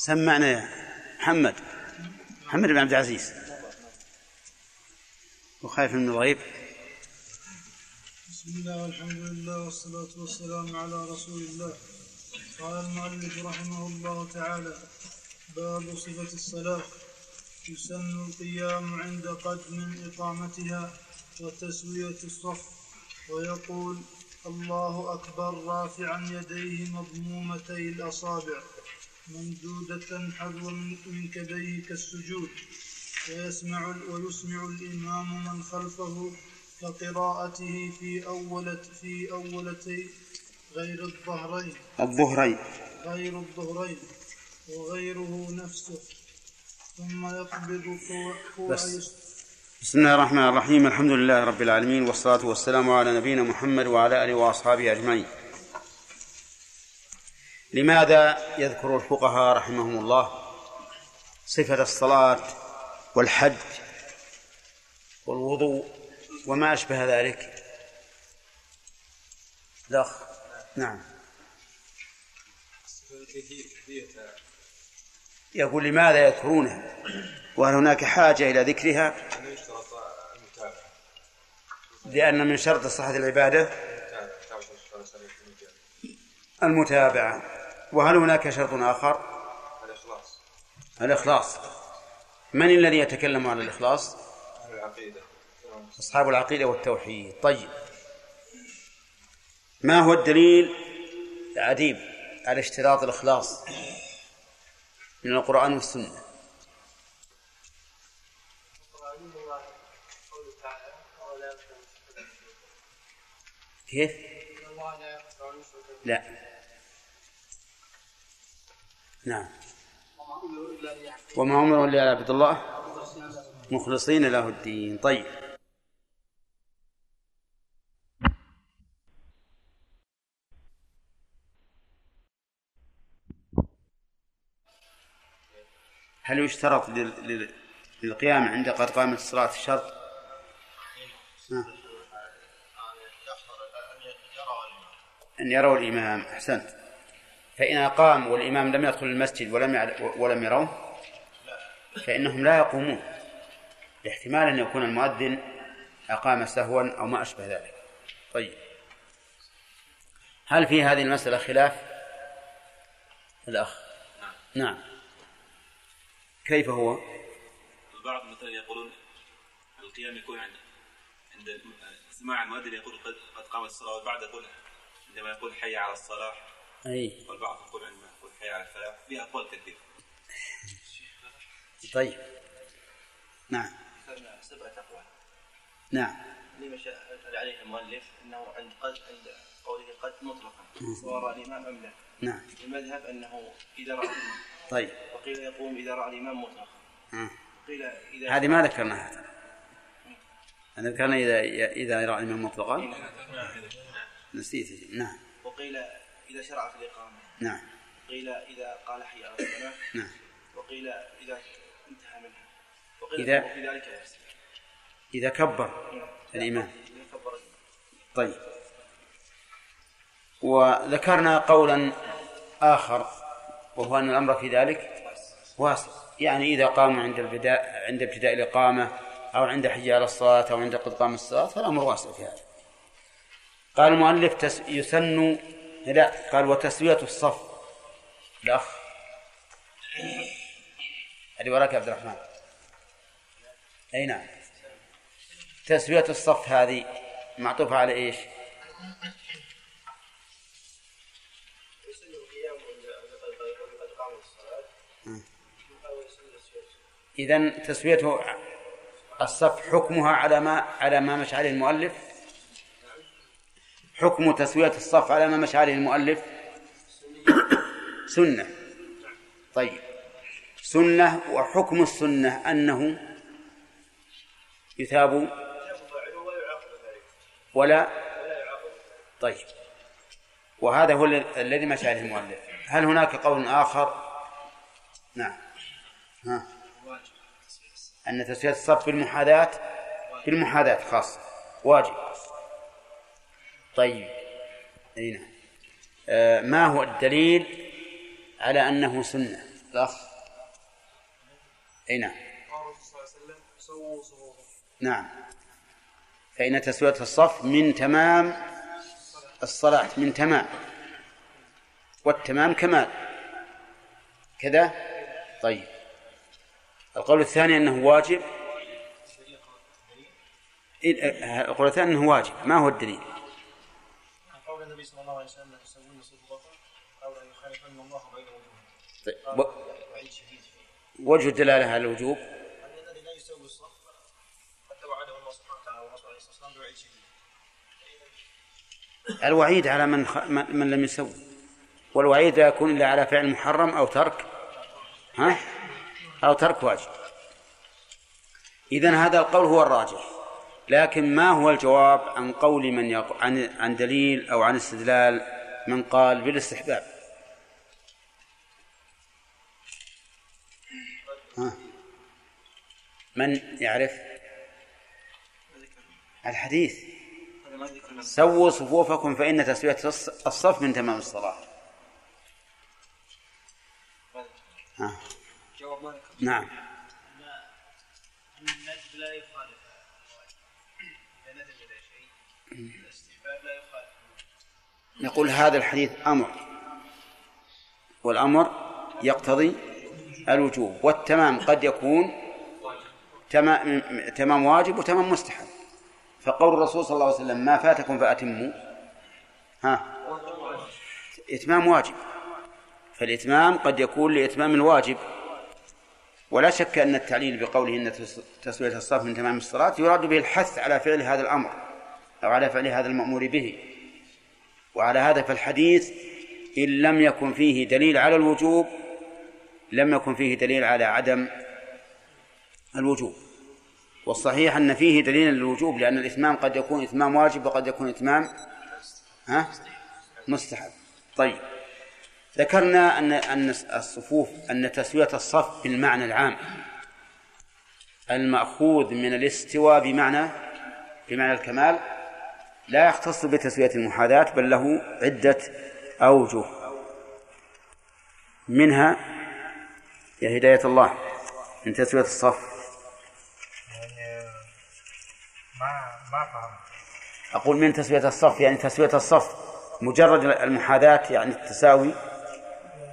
سمعنا يا محمد محمد بن عبد العزيز. وخايف من الغيب. بسم الله والحمد لله والصلاة والسلام على رسول الله. قال المؤلف رحمه الله تعالى باب صفة الصلاة. يسن القيام عند قدم إقامتها وتسوية الصف. ويقول الله أكبر رافعا يديه مضمومتي الأصابع. ممدودة حذو من كبيه كالسجود ويسمع ويسمع الإمام من خلفه كقراءته في أولة في أولتي غير الظهرين. الظهرين. غير الظهرين وغيره نفسه. ثم يقبض كوع بسم الله الرحمن الرحيم. الحمد لله رب العالمين والصلاة والسلام على نبينا محمد وعلى آله وأصحابه أجمعين. لماذا يذكر الفقهاء رحمهم الله صفة الصلاة والحج والوضوء وما أشبه ذلك؟ الأخ. نعم. يقول لماذا يذكرونها وهل هناك حاجة إلى ذكرها؟ لأن من شرط صحة العبادة المتابعة. وهل هناك شرط آخر؟ الإخلاص. الإخلاص. من الذي يتكلم عن الإخلاص؟ أهل العقيدة. أصحاب العقيدة والتوحيد. طيب. ما هو الدليل عديب على اشتراط الإخلاص من القرآن والسنة؟ كيف؟ لا. نعم. وما أمروا إلا ليعبدوا الله مخلصين له الدين. طيب. هل يشترط لل- لل- للقيام عند قد قامت الصلاة شرط؟ ها. أن يروا الإمام. أحسنت. فإن قام والإمام لم يدخل المسجد ولم ولم يروه فإنهم لا يقومون لاحتمال أن يكون المؤذن أقام سهوا أو ما أشبه ذلك. طيب. هل في هذه المسألة خلاف؟ الأخ. نعم. كيف هو؟ البعض مثلا يقولون القيام يكون عند عند سماع المؤذن يقول قد قد قامت الصلاة والبعض يقول عندما يقول حي على الصلاة. أي. والبعض يقول يقول حي على الفلاح فيها اقوال كثيره طيب. نعم. ذكرنا سبعة أقوال نعم. لما شاء عليه المؤلف أنه عند قد عند قوله قد مطلقا. سواء رأى الإمام أم لا نعم. المذهب أنه إذا رأى الإمام. طيب. وقيل يقوم إذا رأى الإمام مطلقا. آه. وقيل إذا هذه ما ذكرناها ترى. أنا ذكرنا إذا إذا رأى الإمام مطلقا. نسيت. نعم. وقيل إذا شرع في الإقامة. نعم. وقيل إذا قال حي على الصلاة نعم. وقيل إذا انتهى منها. وقيل إذا- في ذلك يفسد إذا كبر كبر الإمام. طيب. وذكرنا قولا آخر وهو أن الأمر في ذلك واسع. يعني إذا قاموا عند البداء عند ابتداء الإقامة أو عند حي على الصلاة أو عند قد قام الصلاة فالأمر واسع في هذا. قال المؤلف يسن لا قال وتسوية الصف. الأخ اللي وراك يا عبد الرحمن. أي نعم. تسوية الصف هذه معطوفة على إيش؟ إذا تسويته الصف حكمها على ما على ما مشى عليه المؤلف. حكم تسوية الصف على ما مشى عليه المؤلف؟ سنة. طيب. سنة وحكم السنة أنه يثاب ولا طيب. وهذا هو الذي مشى عليه المؤلف. هل هناك قول آخر؟ نعم. ها. أن تسوية الصف بالمحاذاة بالمحاذاة خاصة. واجب. طيب. أي نعم. آه ما هو الدليل على أنه سنة؟ الأخ. أي نعم. نعم. فإن تسوية الصف من تمام الصلاة من تمام. والتمام كمال. كذا؟ طيب. القول الثاني أنه واجب. القول الثاني أنه واجب. ما هو الدليل؟ الله أو لا يخالفن الله بين وجوههم. طيب. و... وجه الدلالة على الوجوب؟ أن الذي لا يسوي الصف حتى وعده الله سبحانه وتعالى والرسول عليه الصلاة والسلام بوعيد شديد. الوعيد على من خ... من من لم يسوي. والوعيد لا يكون إلا على فعل محرم أو ترك. ها؟ أو ترك واجب. إذن هذا القول هو الراجح. لكن ما هو الجواب عن قول من يق... عن عن دليل أو عن استدلال من قال بالاستحباب؟ ها؟ من يعرف؟ الحديث. سووا صفوفكم فإن تسوية الص- الصف من تمام الصلاة. ها. نعم. نقول هذا الحديث أمر والأمر يقتضي الوجوب والتمام قد يكون تمام تمام واجب وتمام مستحب. فقول الرسول صلى الله عليه وسلم ما فاتكم فأتموا. ها؟ إتمام واجب. فالإتمام قد يكون لإتمام الواجب. ولا شك أن التعليل بقوله تس- تسوية الصف من تمام الصلاة يراد به الحث على فعل هذا الأمر أو على فعل هذا المأمور به. وعلى هذا فالحديث إن لم يكن فيه دليل على الوجوب لم يكن فيه دليل على عدم الوجوب. والصحيح أن فيه دليل للوجوب لأن الإتمام قد يكون إتمام واجب وقد يكون إتمام ها؟ مستحب. طيب. ذكرنا أن أن الصفوف أن تسوية الصف بالمعنى العام. المأخوذ من الاستواء بمعنى بمعنى الكمال. لا يختص بتسوية المحاذاة بل له عدة أوجه. منها يا هداية الله من تسوية الصف. يعني ما ما أقول من تسوية الصف يعني تسوية الصف مجرد المحاذاة يعني التساوي.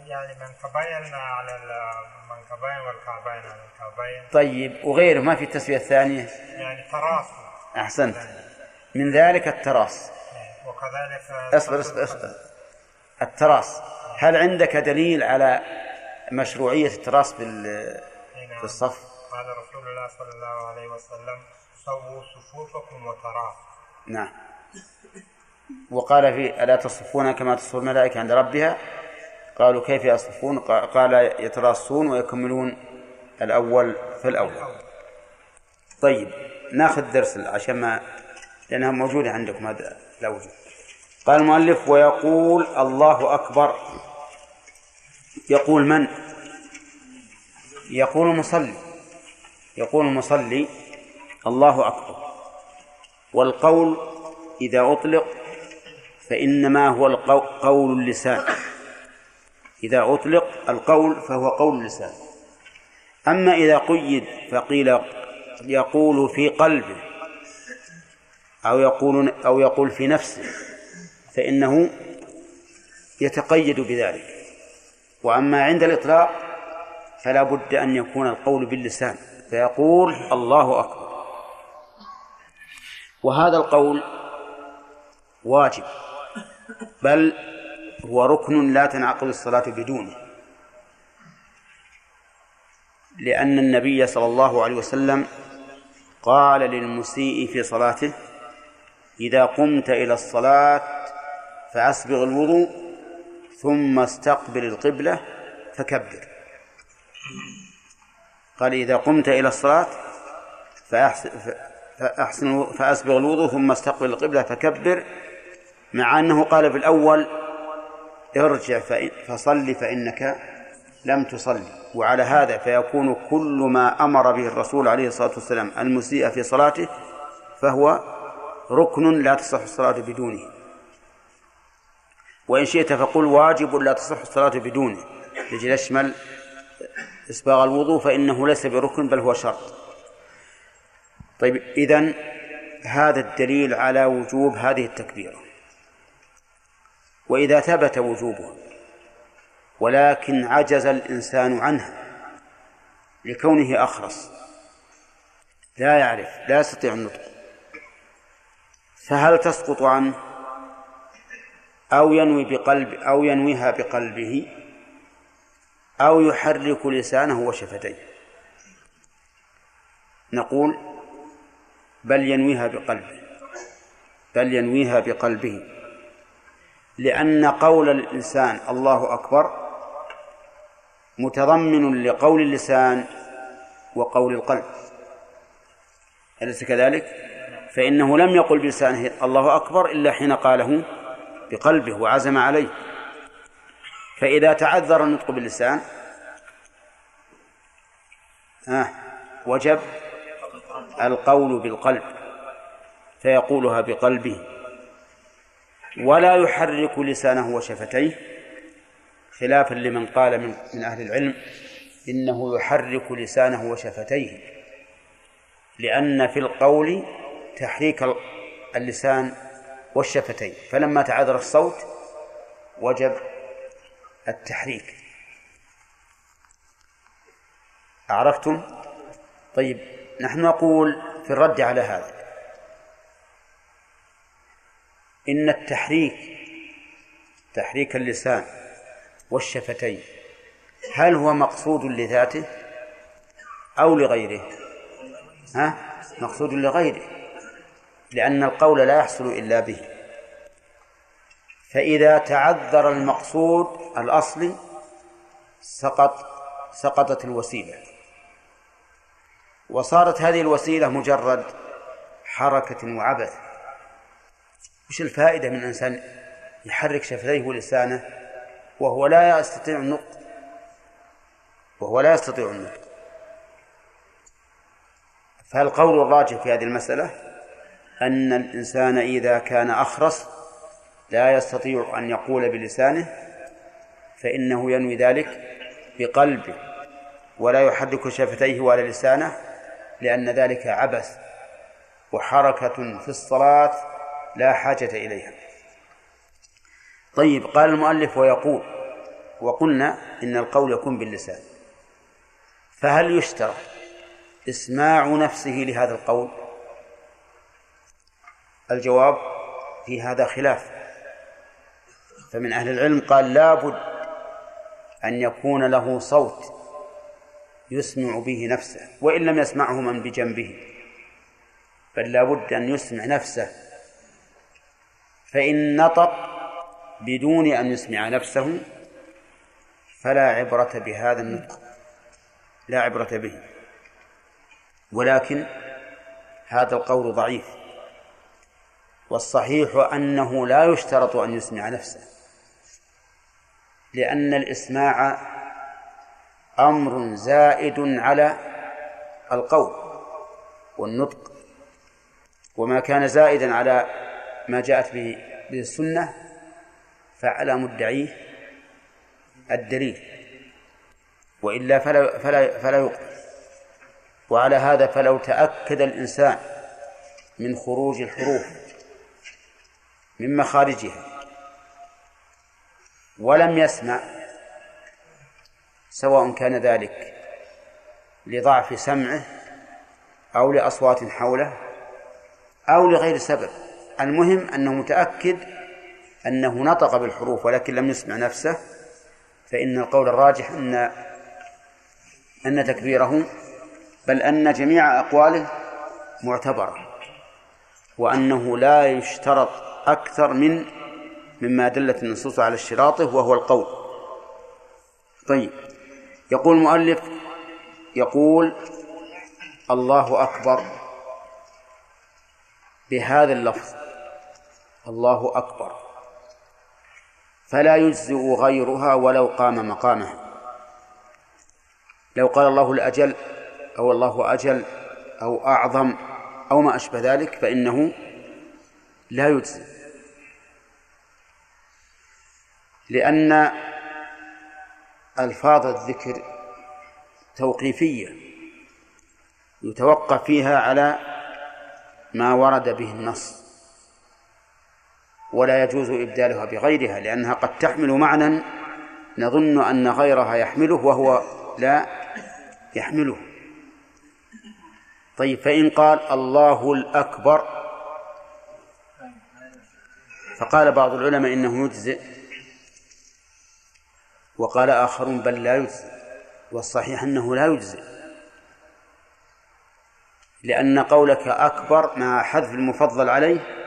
يعني منكبين على المنكبين والكعبين على الكعبين طيب وغيره ما في التسوية الثانية؟ يعني تراص أحسنت. من ذلك التراص وكذلك اصبر اصبر اصبر. التراص هل عندك دليل على مشروعية التراص بال في الصف؟ قال رسول الله صلى الله عليه وسلم سووا صفوفكم وتراصوا نعم. وقال في ألا تصفون كما تصف الملائكة عند ربها؟ قالوا كيف يصفون؟ قا- قال يتراصون ويكملون الأول. في الأول. طيب ناخذ درس عشان ما لأنها موجودة عندكم هذا الأوجه. قال المؤلف ويقول الله أكبر. يقول من؟ يقول المصلي. يقول المصلي الله أكبر. والقول إذا أطلق فإنما هو قول اللسان. إذا أطلق القول فهو قول اللسان. أما إذا قيد فقيل يقول في قلبه. أو يقول أو يقول في نفسه فإنه يتقيد بذلك. وأما عند الإطلاق فلا بد أن يكون القول باللسان فيقول الله أكبر. وهذا القول واجب بل هو ركن لا تنعقد الصلاة بدونه. لأن النبي صلى الله عليه وسلم قال للمسيء في صلاته إذا قمت إلى الصلاة فأسبغ الوضوء ثم استقبل القبلة فكبر. قال إذا قمت إلى الصلاة فأحس- ف- فأحسن فأسبغ الوضوء ثم استقبل القبلة فكبر مع أنه قال في الأول ارجع فصل فإنك لم تصلي. وعلى هذا فيكون كل ما أمر به الرسول عليه الصلاة والسلام المسيء في صلاته فهو ركن لا تصح الصلاة بدونه. وإن شئت فقل واجب لا تصح الصلاة بدونه. لجل يشمل إسباغ الوضوء فإنه ليس بركن بل هو شرط. طيب إذن هذا الدليل على وجوب هذه التكبيرة وإذا ثبت وجوبها ولكن عجز الإنسان عنها لكونه أخرس. لا يعرف لا يستطيع النطق. فهل تسقط عنه؟ أو ينوي بقلب أو ينويها بقلبه أو يحرك لسانه وشفتيه. نقول بل ينويها بقلبه بل ينويها بقلبه. لأن قول الإنسان الله أكبر متضمن لقول اللسان وقول القلب. أليس كذلك؟ فإنه لم يقل بلسانه الله أكبر إلا حين قاله بقلبه وعزم عليه. فإذا تعذر النطق باللسان آه وجب القول بالقلب فيقولها بقلبه ولا يحرك لسانه وشفتيه خلافا لمن قال من, من أهل العلم إنه يحرك لسانه وشفتيه لأن في القول تحريك اللسان والشفتين فلما تعذر الصوت وجب التحريك. عرفتم؟ طيب نحن نقول في الرد على هذا إن التحريك تحريك اللسان والشفتين هل هو مقصود لذاته أو لغيره؟ ها؟ مقصود لغيره. لأن القول لا يحصل إلا به. فإذا تعذر المقصود الأصلي سقط سقطت الوسيلة. وصارت هذه الوسيلة مجرد حركة وعبث. وش الفائدة من إنسان يحرك شفتيه ولسانه وهو لا يستطيع النطق؟ وهو لا يستطيع النطق. فالقول الراجح في هذه المسألة أن الإنسان إذا كان أخرس لا يستطيع أن يقول بلسانه فإنه ينوي ذلك بقلبه ولا يحرك شفتيه ولا لسانه لأن ذلك عبث وحركة في الصلاة لا حاجة إليها. طيب قال المؤلف ويقول وقلنا إن القول يكون باللسان. فهل يشترط إسماع نفسه لهذا القول؟ الجواب في هذا خلاف. فمن أهل العلم قال لابد أن يكون له صوت يسمع به نفسه وإن لم يسمعه من بجنبه. بل لابد أن يسمع نفسه. فإن نطق بدون أن يسمع نفسه فلا عبرة بهذا النطق لا عبرة به. ولكن هذا القول ضعيف. والصحيح أنه لا يشترط أن يسمع نفسه لأن الإسماع أمر زائد على القول والنطق وما كان زائدا على ما جاءت به السنة فعلى مدعيه الدليل وإلا فلا فلا فلا يقبل. وعلى هذا فلو تأكد الإنسان من خروج الحروف من مخارجها. ولم يسمع سواء كان ذلك لضعف سمعه أو لأصوات حوله أو لغير سبب. المهم أنه متأكد أنه نطق بالحروف ولكن لم يسمع نفسه فإن القول الراجح أن أن تكبيره بل أن جميع أقواله معتبرة وأنه لا يشترط أكثر من مما دلت النصوص على اشتراطه وهو القول. طيب يقول المؤلف يقول الله أكبر بهذا اللفظ. الله أكبر. فلا يجزئ غيرها ولو قام مقامها. لو قال الله الأجل أو الله أجل أو أعظم أو ما أشبه ذلك فإنه لا يجزي لأن ألفاظ الذكر توقيفية يتوقف فيها على ما ورد به النص ولا يجوز إبدالها بغيرها لأنها قد تحمل معنى نظن أن غيرها يحمله وهو لا يحمله. طيب فإن قال الله الأكبر فقال بعض العلماء إنه يجزئ وقال آخرون بل لا يجزئ والصحيح أنه لا يجزئ لأن قولك أكبر مع حذف المفضل عليه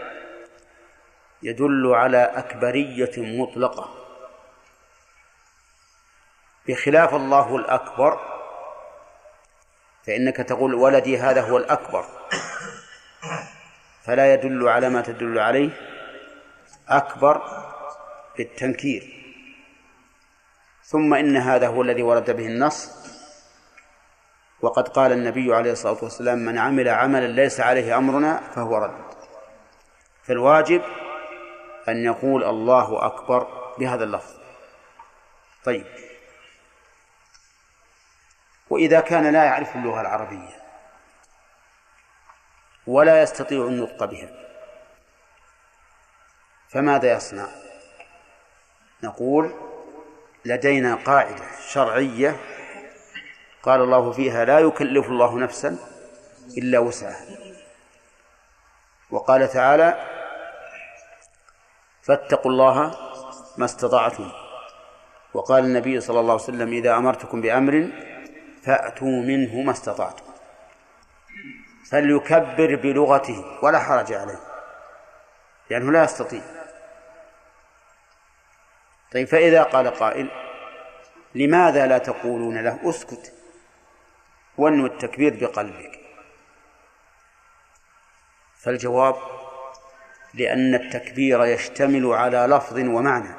يدل على أكبرية مطلقة. بخلاف الله الأكبر فإنك تقول ولدي هذا هو الأكبر فلا يدل على ما تدل عليه أكبر بالتنكير. ثم إن هذا هو الذي ورد به النص. وقد قال النبي عليه الصلاة والسلام من عمل عملا ليس عليه أمرنا فهو رد. فالواجب أن يقول الله أكبر بهذا اللفظ. طيب. وإذا كان لا يعرف اللغة العربية ولا يستطيع النطق بها فماذا يصنع؟ نقول لدينا قاعدة شرعية قال الله فيها لا يكلف الله نفسا إلا وسعها. وقال تعالى فاتقوا الله ما استطعتم. وقال النبي صلى الله عليه وسلم إذا أمرتكم بأمر فأتوا منه ما استطعتم. فليكبر بلغته ولا حرج عليه. لأنه لا يستطيع. طيب فإذا قال قائل لماذا لا تقولون له أسكت وانو التكبير بقلبك؟ فالجواب لأن التكبير يشتمل على لفظ ومعنى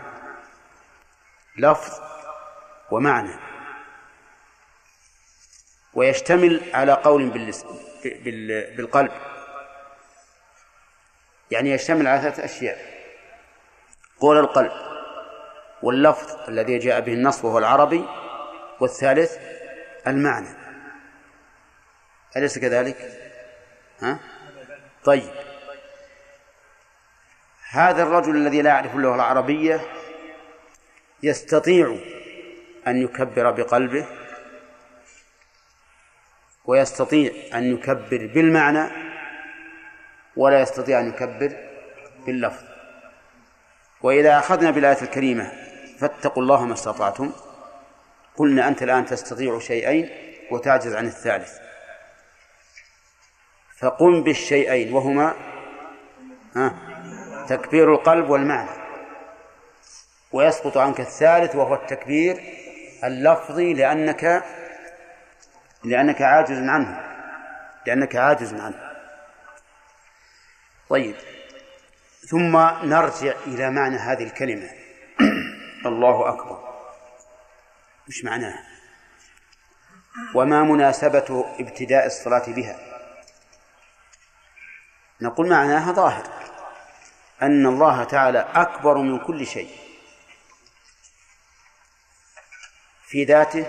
لفظ ومعنى ويشتمل على قول بالقلب يعني يشتمل على ثلاثة أشياء قول القلب واللفظ الذي جاء به النص وهو العربي والثالث المعنى أليس كذلك؟ ها؟ طيب هذا الرجل الذي لا يعرف اللغة العربية يستطيع أن يكبر بقلبه ويستطيع أن يكبر بالمعنى ولا يستطيع أن يكبر باللفظ وإذا أخذنا بالآية الكريمة فاتقوا الله ما استطعتم. قلنا أنت الآن تستطيع شيئين وتعجز عن الثالث. فقم بالشيئين وهما تكبير القلب والمعنى. ويسقط عنك الثالث وهو التكبير اللفظي لأنك لأنك عاجز عنه. لأنك عاجز عنه. طيب. ثم نرجع إلى معنى هذه الكلمة. الله أكبر. مش معناها وما مناسبة ابتداء الصلاة بها. نقول معناها ظاهر. أن الله تعالى أكبر من كل شيء. في ذاته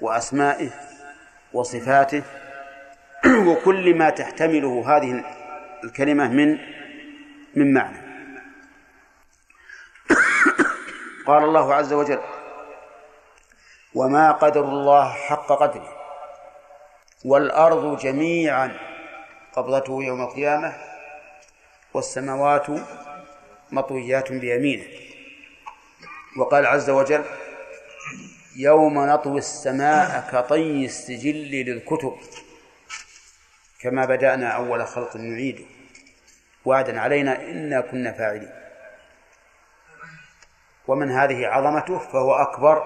وأسمائه وصفاته وكل ما تحتمله هذه الكلمة من من معنى. قال الله عز وجل وما قدر الله حق قدره والأرض جميعا قبضته يوم القيامة والسماوات مطويات بيمينه. وقال عز وجل يوم نطوي السماء كطي السجل للكتب كما بدأنا أول خلق نعيده وعدا علينا إنا كنا فاعلين. ومن هذه عظمته فهو أكبر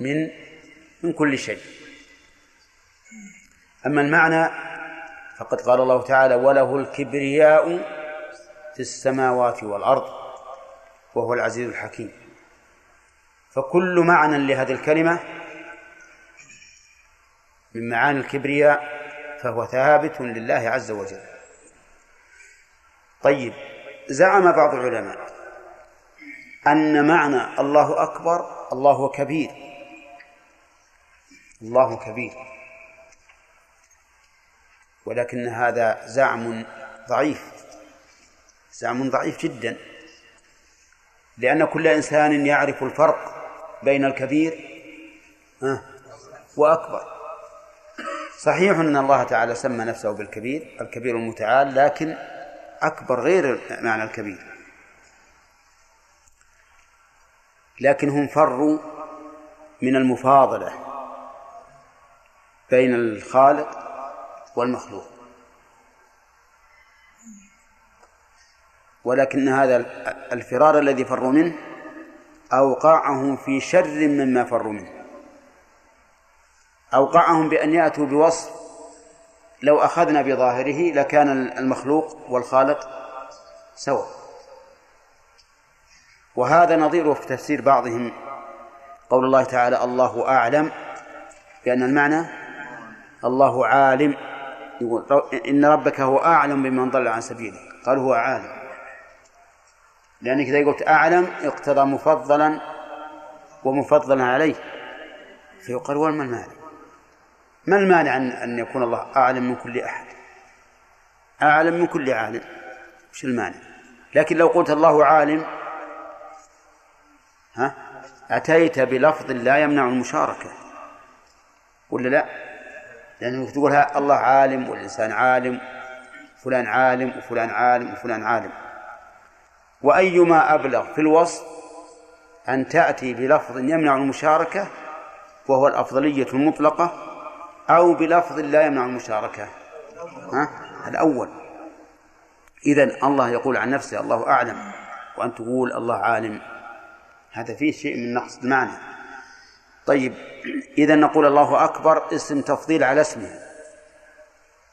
من من كل شيء. أما المعنى فقد قال الله تعالى وله الكبرياء في السماوات والأرض وهو العزيز الحكيم. فكل معنى لهذه الكلمة من معاني الكبرياء فهو ثابت لله عز وجل. طيب زعم بعض العلماء أن معنى الله أكبر الله كبير. الله كبير. ولكن هذا زعم ضعيف. زعم ضعيف جدا. لأن كل إنسان يعرف الفرق بين الكبير وأكبر. صحيح أن الله تعالى سمى نفسه بالكبير الكبير المتعال لكن أكبر غير معنى الكبير. لكن هم فروا من المفاضلة بين الخالق والمخلوق. ولكن هذا الفرار الذي فروا منه أوقعهم في شر مما فروا منه. أوقعهم بأن يأتوا بوصف لو أخذنا بظاهره لكان المخلوق والخالق سواء. وهذا نظيره في تفسير بعضهم. قول الله تعالى الله أعلم بأن المعنى الله عالم. يقول إن ربك هو أعلم بمن ضل عن سبيله. قال هو عالم. لأنك إذا قلت أعلم اقتضى مفضلا ومفضلا عليه. فيقال وما المانع ما المانع أن أن يكون الله أعلم من كل أحد؟ أعلم من كل عالم. وش المانع. لكن لو قلت الله عالم ها؟ أتيت بلفظ لا يمنع المشاركة. ولا لا؟ لأنك تقول الله عالم والإنسان عالم فلان عالم وفلان عالم وفلان عالم. وأيما أبلغ في الوصف أن تأتي بلفظ يمنع المشاركة وهو الأفضلية المطلقة أو بلفظ لا يمنع المشاركة. ها؟ الأول. إذا الله يقول عن نفسه الله أعلم. وأن تقول الله عالم. هذا فيه شيء من نقص المعنى طيب إذا نقول الله أكبر اسم تفضيل على اسمه.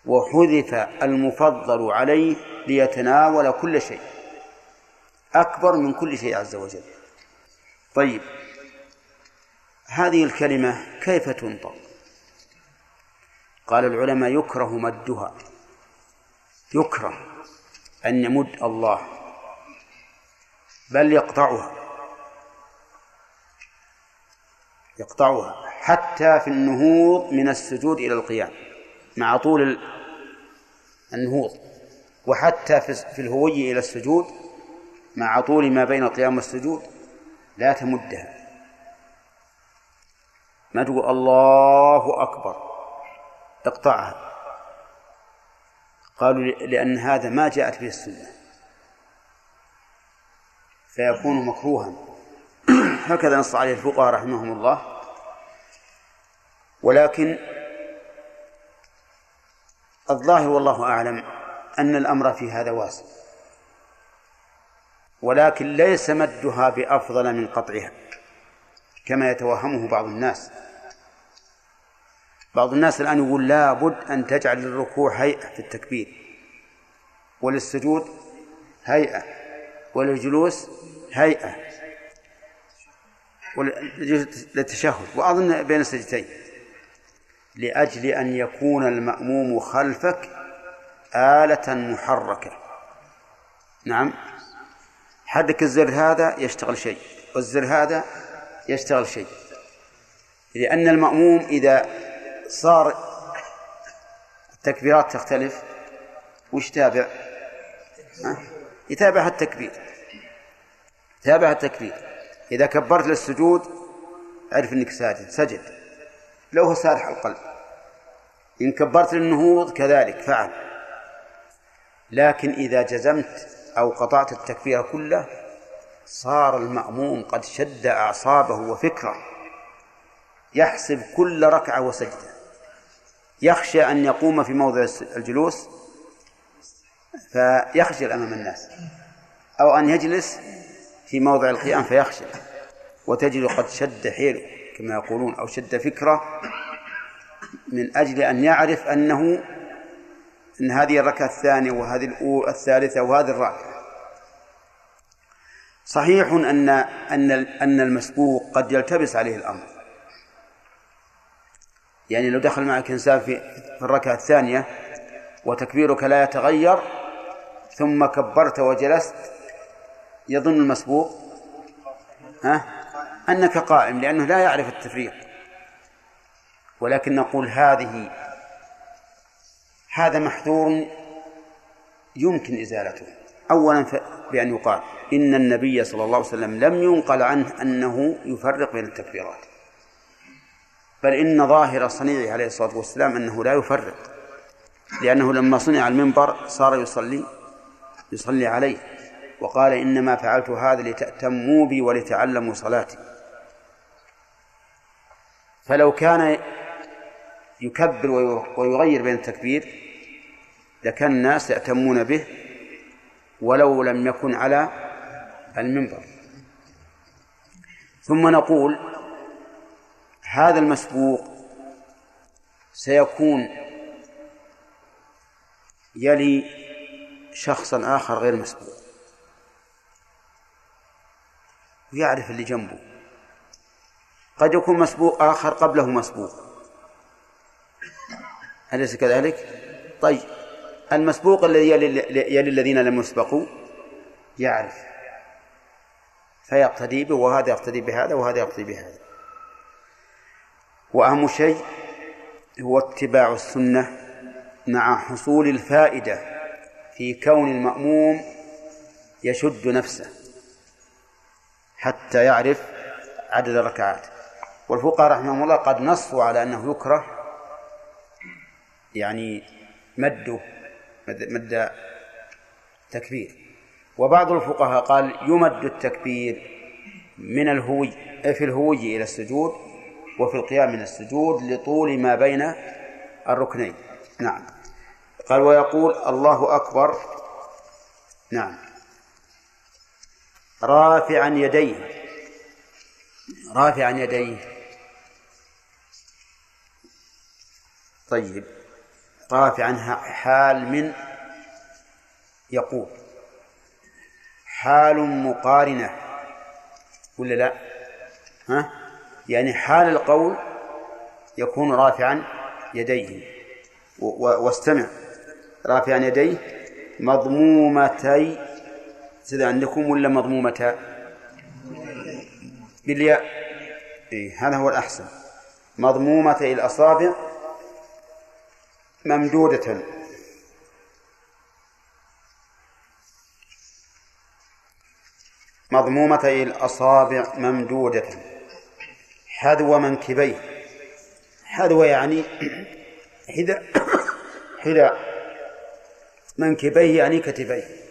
وحذف المفضل عليه ليتناول كل شيء. أكبر من كل شيء عز وجل. طيب هذه الكلمة كيف تنطق؟ قال العلماء يكره مدها. يكره أن يمد الله بل يقطعها. يقطعها حتى في النهوض من السجود إلى القيام مع طول النهوض وحتى في الهوي إلى السجود مع طول ما بين القيام والسجود لا تمدها. ما تقول الله أكبر؟ اقطعها قالوا لأن هذا ما جاءت به السنة. فيكون مكروها. هكذا نص عليه الفقهاء رحمهم الله. ولكن الظاهر والله أعلم أن الأمر في هذا واسع. ولكن ليس مدها بأفضل من قطعها كما يتوهمه بعض الناس. بعض الناس الآن يقول لابد أن تجعل للركوع هيئة في التكبير وللسجود هيئة وللجلوس هيئة. للتشهد وأظن بين السجدتين. لأجل أن يكون المأموم خلفك آلة محركة. نعم. حدك الزر هذا يشتغل شيء والزر هذا يشتغل شيء. لأن المأموم إذا صار التكبيرات تختلف وش تابع؟ يتابع التكبير. تابع التكبير. إذا كبرت للسجود عرف أنك ساجد سجد. لو هو سارح القلب. إن كبرت للنهوض كذلك فعل. لكن إذا جزمت أو قطعت التكبير كله صار المأموم قد شد أعصابه وفكره. يحسب كل ركعة وسجدة. يخشى أن يقوم في موضع الجلوس فيخجل أمام الناس. أو أن يجلس في موضع القيام فيخشى. وتجد قد شد حيله كما يقولون أو شد فكرة من أجل أن يعرف أنه أن هذه الركعة الثانية وهذه الأولى الثالثة وهذه الرابعة. صحيح أن أن أن المسبوق قد يلتبس عليه الأمر. يعني لو دخل معك إنسان في في الركعة الثانية وتكبيرك لا يتغير ثم كبرت وجلست يظن المسبوق؟ ها؟ أنك قائم لأنه لا يعرف التفريق. ولكن نقول هذه هذا محذور يمكن إزالته. أولا بأن يقال إن النبي صلى الله عليه وسلم لم ينقل عنه أنه يفرق بين التكبيرات بل إن ظاهر صنيعه عليه الصلاة والسلام أنه لا يفرق لأنه لما صنع المنبر صار يصلي يصلي عليه. وقال إنما فعلت هذا لتأتموا بي ولتعلموا صلاتي. فلو كان يكبر ويغير بين التكبير لكان الناس يأتمون به ولو لم يكن على المنبر. ثم نقول هذا المسبوق سيكون يلي شخصا آخر غير مسبوق. ويعرف اللي جنبه. قد يكون مسبوق آخر قبله مسبوق. أليس كذلك؟ طيب المسبوق الذي يلي الذين لم يسبقوا يعرف. فيقتدي به وهذا يقتدي بهذا وهذا يقتدي بهذا. وأهم شيء هو اتباع السنة مع حصول الفائدة في كون المأموم يشد نفسه. حتى يعرف عدد الركعات. والفقهاء رحمهم الله قد نصوا على أنه يكره يعني مده مد تكبير. وبعض الفقهاء قال يمد التكبير من الهوي في الهوي إلى السجود وفي القيام من السجود لطول ما بين الركنين. نعم. قال ويقول الله أكبر. نعم. رافعا يديه. رافعا يديه. طيب. رافعا حال من يقول. حال مقارنة. ولا لا؟ ها؟ يعني حال القول يكون رافعا يديه. واستمع. رافعا يديه. مضمومتي سيدا عندكم ولا مضمومتا بالياء إيه هذا هو الأحسن. مضمومتي الأصابع ممدودة. مضمومتي الأصابع ممدودة. حذو منكبيه. حذو يعني حذا حذا منكبيه يعني كتفيه.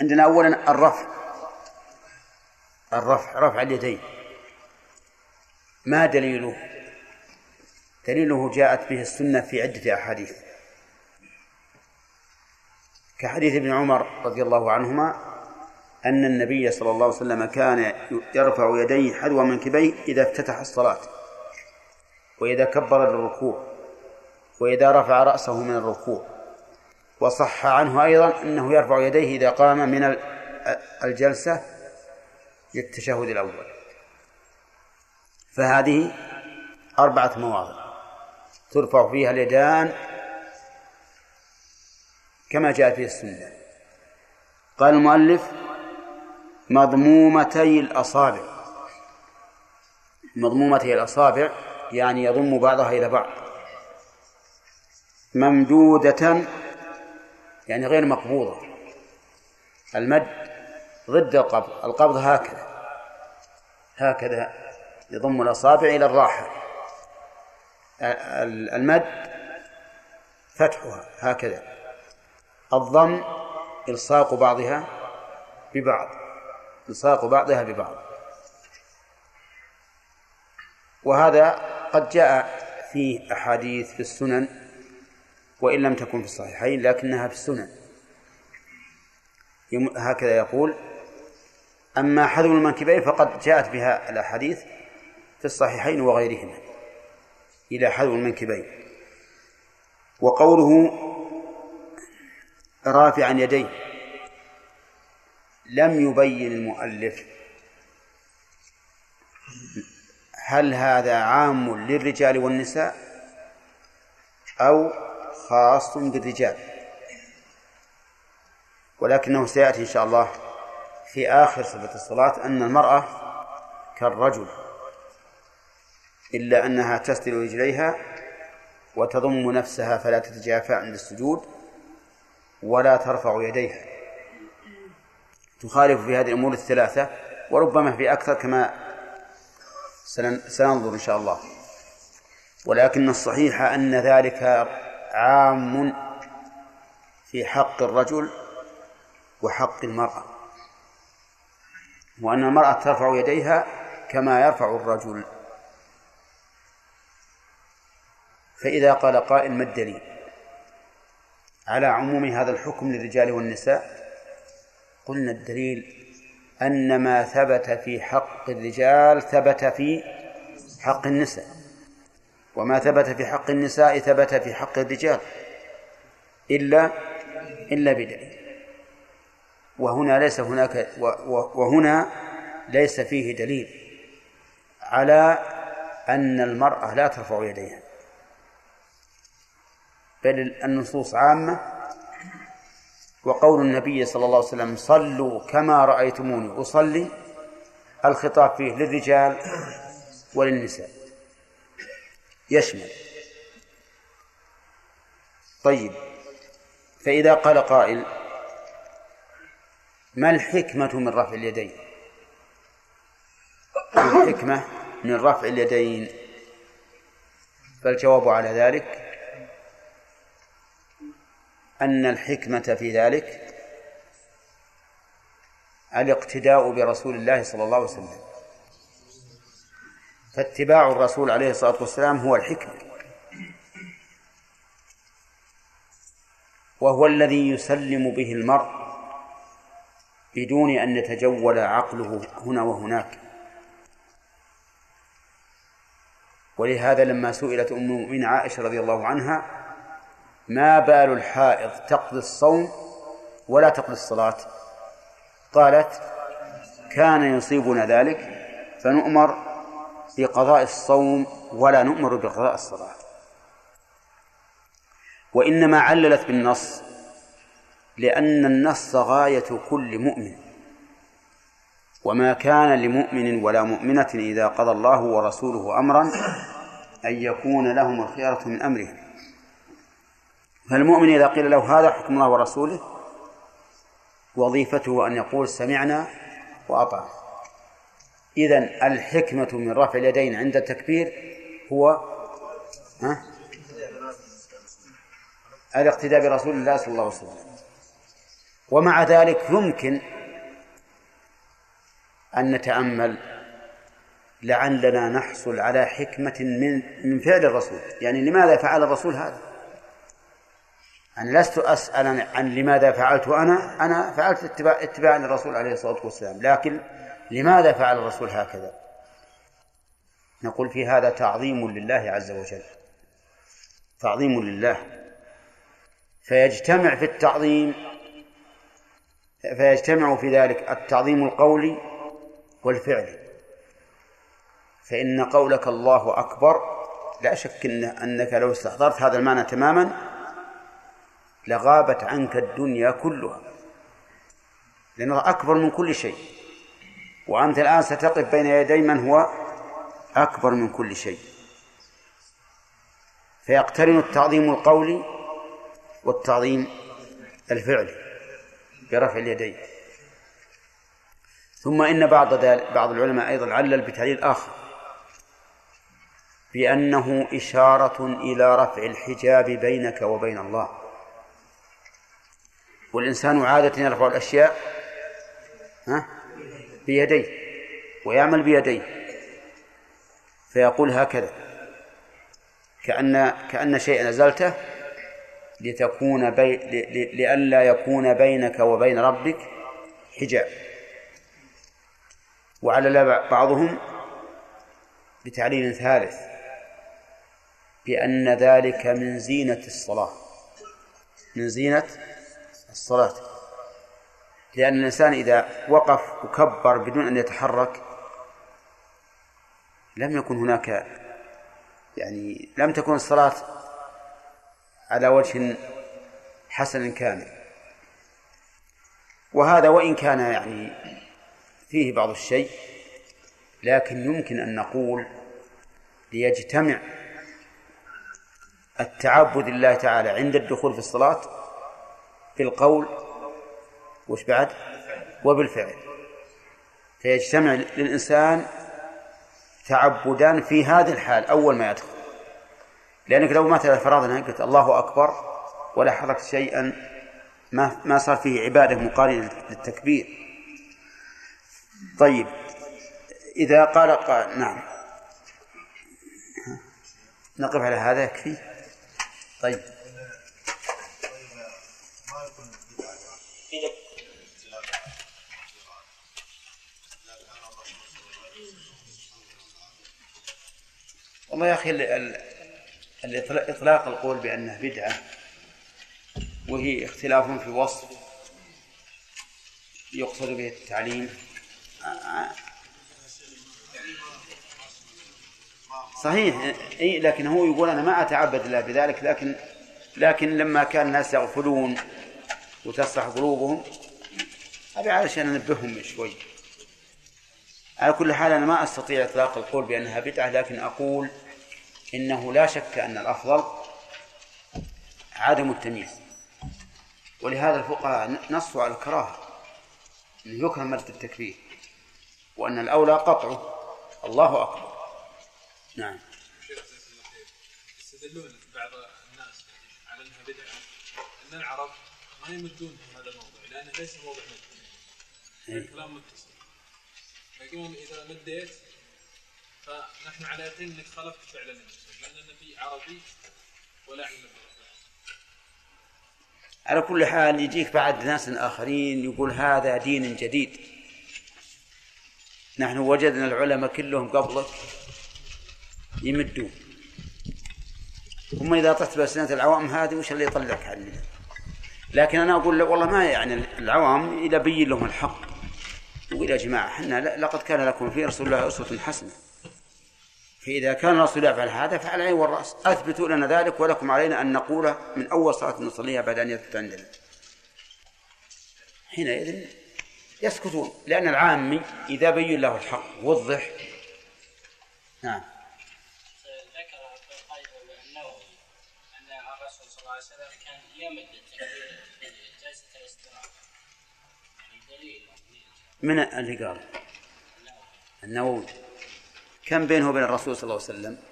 عندنا أولا الرفع. الرفع رفع اليدين. ما دليله؟ دليله جاءت به السنة في عدة أحاديث. كحديث ابن عمر رضي الله عنهما أن النبي صلى الله عليه وسلم كان يرفع يديه حذو منكبيه إذا افتتح الصلاة وإذا كبر للركوع وإذا رفع رأسه من الركوع. وصح عنه أيضا أنه يرفع يديه إذا قام من الجلسة للتشهد الأول. فهذه أربعة مواضع ترفع فيها اليدان كما جاء في السنة. قال المؤلف مضمومتي الأصابع. مضمومتي الأصابع يعني يضم بعضها إلى بعض. ممدودة يعني غير مقبوضة. المد ضد القبض القبض هكذا. هكذا يضم الأصابع إلى الراحة المد فتحها هكذا. الضم إلصاق بعضها ببعض. إلصاق بعضها ببعض. وهذا قد جاء فيه أحاديث في السنن وإن لم تكن في الصحيحين لكنها في السنن. هكذا يقول أما حذو المنكبين فقد جاءت بها الأحاديث في الصحيحين وغيرهما إلى حذو المنكبين وقوله رافعا يديه لم يبين المؤلف هل هذا عام للرجال والنساء أو خاص بالرجال. ولكنه سيأتي إن شاء الله في آخر صفة الصلاة أن المرأة كالرجل إلا أنها تسدل رجليها وتضم نفسها فلا تتجافى عند السجود ولا ترفع يديها. تخالف في هذه الأمور الثلاثة وربما في أكثر كما سننظر إن شاء الله. ولكن الصحيح أن ذلك عام في حق الرجل وحق المرأة وأن المرأة ترفع يديها كما يرفع الرجل. فإذا قال قائل ما الدليل؟ على عموم هذا الحكم للرجال والنساء قلنا الدليل أن ما ثبت في حق الرجال ثبت في حق النساء. وما ثبت في حق النساء ثبت في حق الرجال إلا إلا بدليل. وهنا ليس هناك وهنا ليس فيه دليل على أن المرأة لا ترفع يديها بل النصوص عامة. وقول النبي صلى الله عليه وسلم صلوا كما رأيتموني أصلي الخطاب فيه للرجال وللنساء. يشمل. طيب. فإذا قال قائل ما الحكمة من رفع اليدين؟ الحكمة من رفع اليدين؟ فالجواب على ذلك أن الحكمة في ذلك الاقتداء برسول الله صلى الله عليه وسلم. فاتباع الرسول عليه الصلاة والسلام هو الحكمة. وهو الذي يسلم به المرء بدون أن يتجول عقله هنا وهناك. ولهذا لما سئلت أم المؤمنين عائشة رضي الله عنها ما بال الحائض تقضي الصوم ولا تقضي الصلاة؟ قالت كان يصيبنا ذلك فنؤمر بقضاء الصوم ولا نؤمر بقضاء الصلاة. وإنما عللت بالنص لأن النص غاية كل مؤمن. وما كان لمؤمن ولا مؤمنة إذا قضى الله ورسوله أمرا أن يكون لهم الخيرة من أمرهم. فالمؤمن إذا قيل له هذا حكم الله ورسوله وظيفته أن يقول سمعنا وأطعنا. إذن الحكمة من رفع اليدين عند التكبير هو ها؟ الاقتداء برسول الله صلى الله عليه وسلم. ومع ذلك يمكن أن نتأمل لعلنا نحصل على حكمة من من فعل الرسول. يعني لماذا فعل الرسول هذا؟ أنا لست أسأل عن لماذا فعلت أنا أنا فعلت اتباع اتباعا للرسول عليه الصلاة والسلام. لكن لماذا فعل الرسول هكذا؟ نقول في هذا تعظيم لله عز وجل. تعظيم لله. فيجتمع في التعظيم فيجتمع في ذلك التعظيم القولي والفعلي. فإن قولك الله أكبر لا شك إن أنك لو استحضرت هذا المعنى تماما لغابت عنك الدنيا كلها. لأنها أكبر من كل شيء. وأنت الآن ستقف بين يدي من هو أكبر من كل شيء. فيقترن التعظيم القولي والتعظيم الفعلي برفع اليدين. ثم إن بعض بعض العلماء أيضا علل بتعليل آخر. بأنه إشارة إلى رفع الحجاب بينك وبين الله. والإنسان عادة يرفع الأشياء ها؟ بيديه ويعمل بيديه. فيقول هكذا كأن كأن شيئا أزلته لتكون بي لئلا يكون بينك وبين ربك حجاب. وعلى بعضهم بتعليل ثالث بأن ذلك من زينة الصلاة. من زينة الصلاة. لأن الإنسان إذا وقف وكبر بدون أن يتحرك لم يكن هناك يعني لم تكن الصلاة على وجه حسن كامل. وهذا وإن كان يعني فيه بعض الشيء لكن يمكن أن نقول ليجتمع التعبد لله تعالى عند الدخول في الصلاة بالقول وش بعد؟ وبالفعل. فيجتمع للإنسان تعبدان في هذه الحال أول ما يدخل. لأنك لو مثلا فرضنا قلت الله أكبر ولا حركت شيئا ما ما صار فيه عبادة مقارنة للتكبير. طيب إذا قال, قال نعم. نقف على هذا يكفي. طيب. والله يا أخي إطلاق القول بأنه بدعة وهي اختلاف في وصف يقصد به التعليم. صحيح إي لكن هو يقول أنا ما أتعبد الله بذلك لكن لكن لما كان الناس يغفلون وتصلح قلوبهم. أبي علشان أنبههم شوي. على كل حال أنا ما أستطيع إطلاق القول بأنها بدعة لكن أقول إنه لا شك أن الأفضل عدم التمييز. ولهذا الفقهاء نصوا على الكراهة انه يكره مد التكفير وأن الأولى قطعه. الله أكبر. نعم. يستدلون بعض الناس على أنها بدعة أن العرب ما يمدون في هذا الموضوع لأنه ليس موضوع مد الكلام متصل. فيقولون إذا مديت فنحن على يقين إنك خالفت فعل النبي لأن النبي عربي ولا يعلم على كل حال يجيك بعد ناس آخرين يقول هذا دين جديد. نحن وجدنا العلماء كلهم قبلك يمدون. ثم إذا طحت بأسنة العوام هذه وش اللي يطلعك عننا لكن أنا أقول والله ما يعني العوام إذا بين لهم الحق يقول يا جماعة إحنا لقد كان لكم في رسول الله أسوة حسنة. فإذا كان الرسول يفعل هذا فعلى العين والرأس. أثبتوا لنا ذلك ولكم علينا أن نقول من أول صلاة نصليها بعد أن يثبت عندنا حينئذ يسكتون لأن العامي إذا بين له الحق وضح. نعم. من اللي قال؟ النووي. كم بينه وبين الرسول صلى الله عليه وسلم؟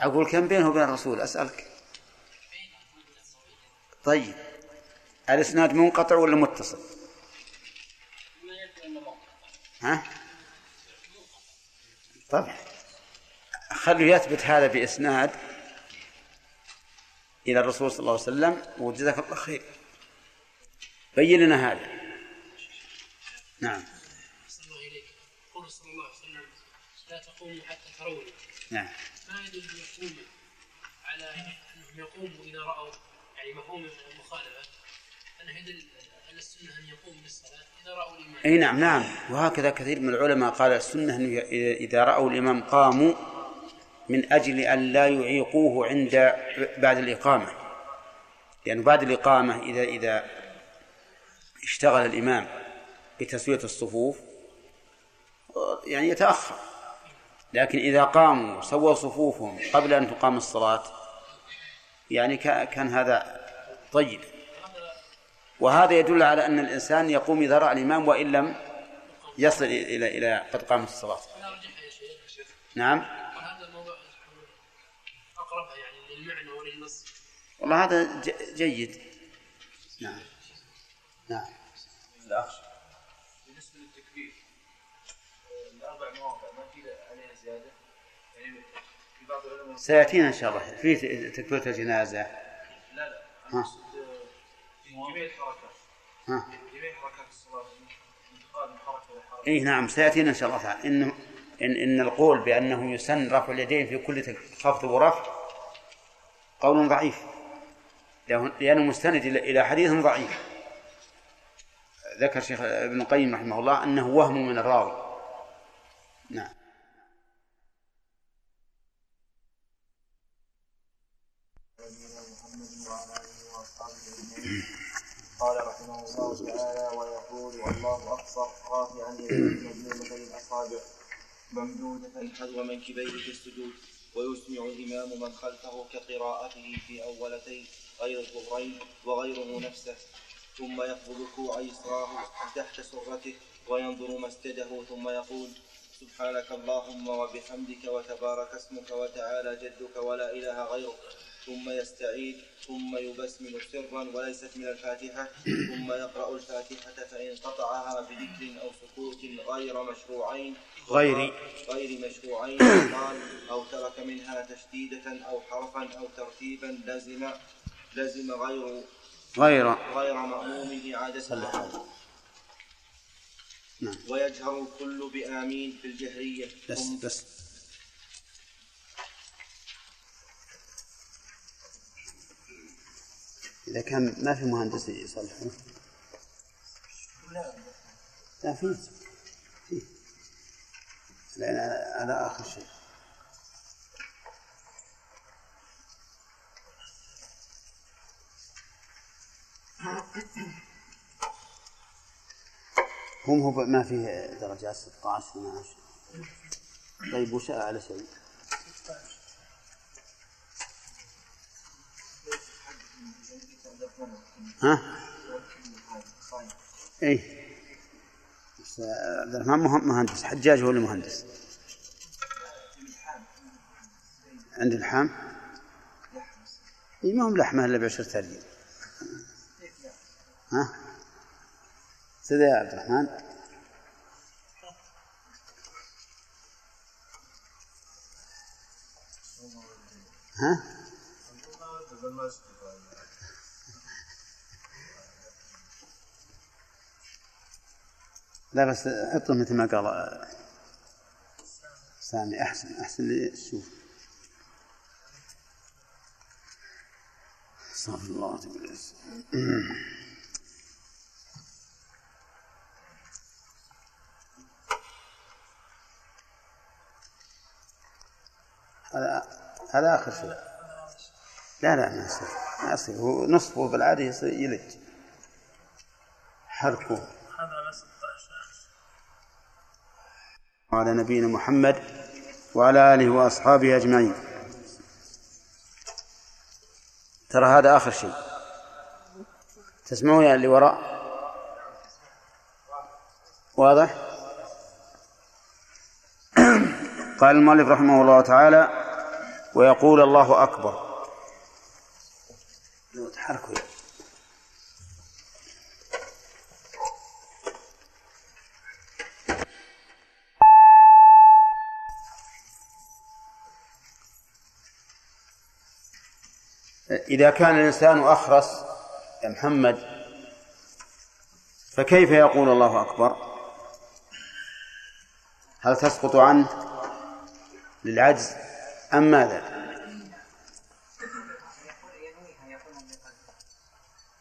أقول كم بينه وبين الرسول؟ أسألك. طيب. الإسناد منقطع ولا متصل؟ ها؟ طبعا خلوا يثبت هذا بإسناد إلى الرسول صلى الله عليه وسلم. وجزاك الله خير. بين لنا هذا. نعم. قول صلى الله عليه وسلم لا تقوموا حتى تروني. نعم. ما يدل على أنهم يقوموا إذا رأوا يعني مفهوم المخالفة؟ انه يدل على السنة أن يقوم بالصلاة إذا رأوا الإمام؟ أي نعم نعم. وهكذا كثير من العلماء قال السنة انه إذا رأوا الإمام قاموا من أجل أن لا يعيقوه عند بعد الإقامة. لأنه يعني بعد الإقامة إذا إذا اشتغل الإمام بتسويه الصفوف يعني يتأخر. لكن إذا قاموا سووا صفوفهم قبل أن تقام الصلاة يعني كان هذا طيب. وهذا يدل على أن الإنسان يقوم إذا رأى الإمام وإن لم يصل إلى إلى قد قامت الصلاة. نعم. يعني للمعنى وللنص. والله هذا جيد. نعم. نعم. بالنسبة للتكبير الأربع مواضع ما في عليها زيادة؟ يعني في بعض العلماء سيأتينا إن شاء الله. في تكبيرة الجنازة. لا لا. ها. في جميع الحركات. ها. جميع حركات الصلاة انتقال من حركة إلى حركة. اي نعم. سيأتينا إن شاء الله. تعالى انه إن إن القول بأنه يسن رفع اليدين في كل خفض ورفع قول ضعيف. لأنه مستند إلى حديث ضعيف. ذكر شيخ ابن القيم رحمه الله أنه وهم من الراوي. نعم. قال رحمه الله تعالى ويقول والله أقصر رافعا يديه مظلومه الاصابع ممدودة حذو منكبيه في السجود ويسمع الإمام من خلفه كقراءته في أولتي غير الظهرين وغيره نفسه. ثم يقبض كوع يسراه تحت سرته وينظر مسجده ثم يقول سبحانك اللهم وبحمدك وتبارك اسمك وتعالى جدك ولا إله غيرك. ثم يستعيد ثم يبسمل سرا وليست من الفاتحة. ثم يقرأ الفاتحة فإن قطعها بذكر أو سكوت غير مشروعين غير. غير مشروعين قال أو ترك منها تشديدة أو حرفا أو ترتيبا لزم لزم غير غير غير مأموم إعادة نعم. ويجهر الكل بآمين في الجهرية. بس بس. إذا كان ما في مهندس يصلحه لا في في. لأن هذا آخر شيء. هم هو ما فيه درجات 16 12 طيب وش أعلى شيء؟ ها؟ اي عبد الرحمن مهندس حجاج هو اللي مهندس. عند الحام؟ اي ما هم لحمة إلا بعشرة ريال ها؟ سيدي يا عبد الرحمن. ها؟ لا بس حطه مثل ما قال سامي أحسن أحسن لي شوف. استغفر الله هذا هذا آخر شيء. لا لا ما يصير. ما يصير. هو نصفه بالعادة يصير يلج. حركه. وعلى نبينا محمد وعلى آله وأصحابه أجمعين. ترى هذا آخر شيء. تسمعون يا اللي وراء؟ واضح؟ قال المؤلف رحمه الله تعالى ويقول الله أكبر. تحركوا إذا كان الإنسان أخرس يا محمد فكيف يقول الله أكبر؟ هل تسقط عنه للعجز؟ أم ماذا؟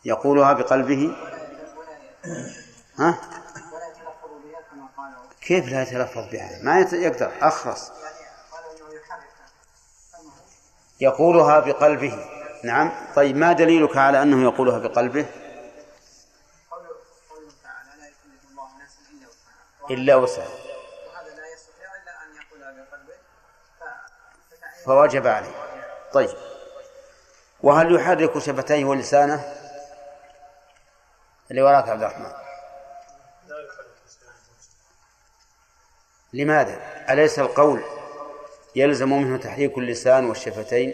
يقولها بقلبه؟ ها؟ كيف لا يتلفظ بها؟ ما يقدر أخرس. يقولها بقلبه. نعم. طيب ما دليلك على أنه يقولها بقلبه؟ إلا وسعه فوجب عليه. طيب. وهل يحرك شفتيه ولسانه؟ اللي وراك عبد الرحمن. لماذا؟ أليس القول يلزم منه تحريك اللسان والشفتين؟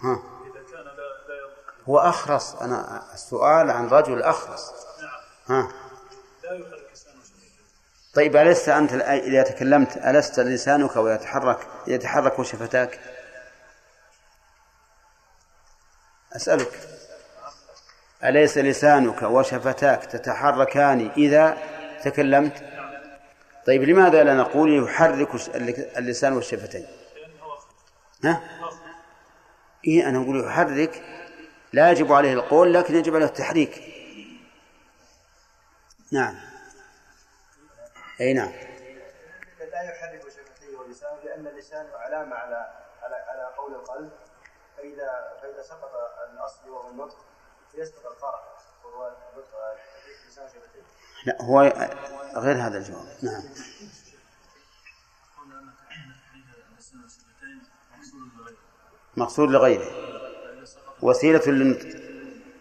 ها. هو أخرس. أنا السؤال عن رجل أخرس. ها. طيب ألست أنت إذا تكلمت ألست لسانك ويتحرك يتحرك شفتاك؟ أسألك. أليس لسانك وشفتاك تتحركان إذا تكلمت؟ طيب لماذا لا نقول يحرك اللسان والشفتين؟ ها؟ إيه أنا أقول يحرك لا يجب عليه القول لكن يجب عليه التحريك. نعم. أي نعم. لا يحرك شفتيه ولسانه لأن اللسان علامة على على على قول القلب. فإذا فإذا سقط الأصل وهو النطق يسقط الفرع وهو تحريك لسان شفتيه. لا هو غير هذا الجواب. نعم. مقصود لغيره. وسيلة للنطق.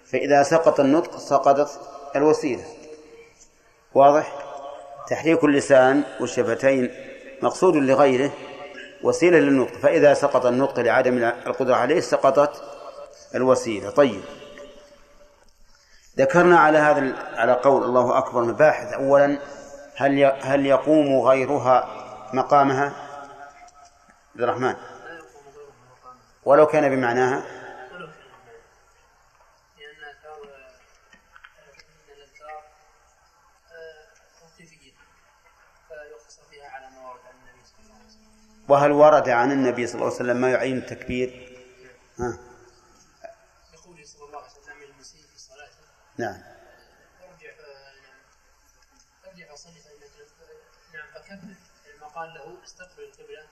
فإذا سقط النطق سقطت الوسيلة. واضح؟ تحريك اللسان والشفتين مقصود لغيره وسيلة للنطق. فإذا سقط النطق لعدم القدرة عليه سقطت الوسيلة. طيب. ذكرنا على هذا على قول الله أكبر مباحث أولا هل هل يقوم غيرها مقامها؟ عبد الرحمن. ولو كان بمعناها وهل ورد عن النبي صلى الله عليه وسلم ما يعين التكبير؟ ها. يقول صلى الله عليه وسلم للمسيء في صلاته نعم. أرجع أرجع فصلي نعم فكبر لما قال له استقبل القبلة.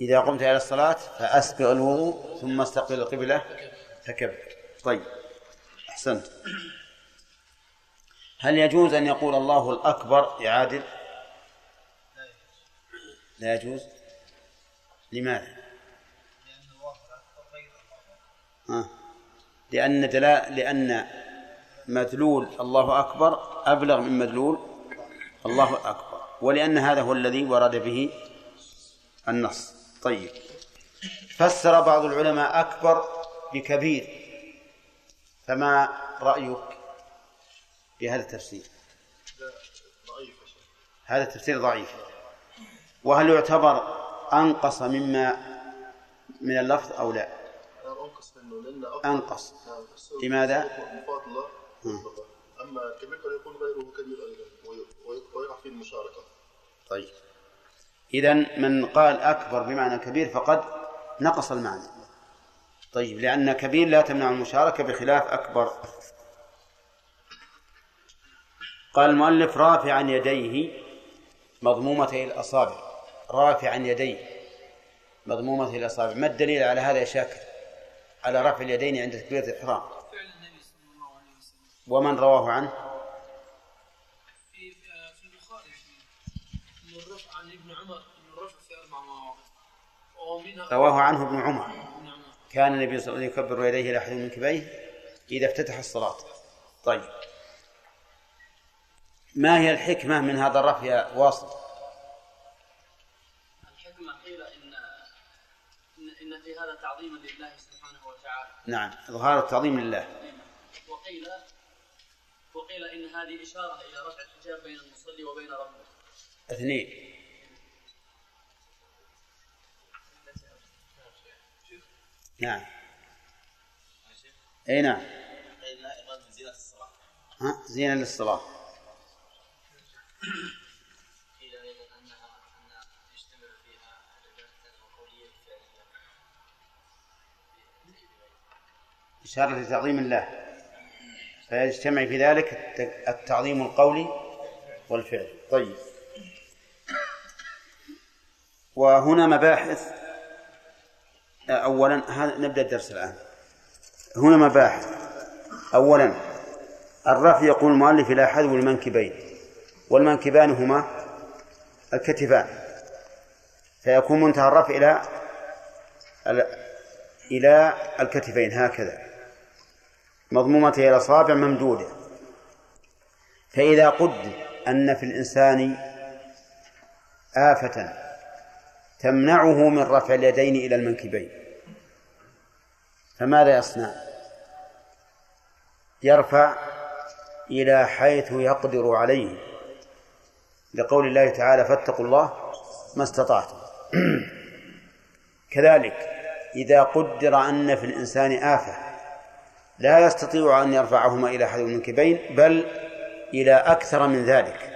إذا قمت إلى الصلاة فأسبغ الوضوء ثم استقبل القبلة فكبر. طيب أحسنت. هل يجوز أن يقول الله الأكبر يعادل لا يجوز؟ لماذا؟ آه. لأن دلاء لأن مدلول الله أكبر أبلغ من مدلول الله أكبر ولأن هذا هو الذي ورد به النص. طيب. فسر بعض العلماء أكبر بكبير فما رأيك بهذا التفسير؟ هذا التفسير ضعيف. وهل يعتبر أنقص مما من اللفظ أو لا؟ أنقص. منه لأن أنقص لماذا؟ أما الكبير قد يكون غيره كبير أيضا ويقع فيه المشاركة طيب. إذا من قال أكبر بمعنى كبير فقد نقص المعنى. طيب لأن كبير لا تمنع المشاركة بخلاف أكبر. قال المؤلف رافعا يديه مضمومتي الأصابع. رافعا يديه مضمومتي الأصابع ما الدليل على هذا يا شاكر؟ على رفع اليدين عند تكبيرة الإحرام. ومن رواه عنه؟ في البخاري عن ابن عمر الرفع في ومنها رواه عنه ابن عمر. كان النبي صلى الله عليه وسلم يكبر يديه إلى أحد من كبيه إذا افتتح الصلاة. طيب. ما هي الحكمة من هذا الرفع يا واصل الحكمة قيل إن هذا تعظيما لله سبحانه وتعالى. نعم إظهار التعظيم لله. وقيل وقيل إن هذه إشارة إلى رفع الحجاب بين المصلي وبين ربه. اثنين. نعم. أي نعم. زينة الصلاة. ها؟ زينة للصلاة. إشارة لتعظيم الله فيجتمع في ذلك الت- التعظيم القولي والفعل. طيب. وهنا مباحث. أولا نبدأ الدرس الآن. هنا مباحث. أولا الرفع يقول المؤلف إلى حذو المنكبين والمنكبان هما الكتفان. فيكون منتهى الرفع إلى إلى الكتفين هكذا. مضمومته إلى أصابع ممدودة. فإذا قدر أن في الإنسان آفة تمنعه من رفع اليدين إلى المنكبين فماذا يصنع؟ يرفع إلى حيث يقدر عليه. لقول الله تعالى فاتقوا الله ما استطعتم. كذلك إذا قدر أن في الإنسان آفة لا يستطيع أن يرفعهما إلى حد المنكبين بل إلى أكثر من ذلك.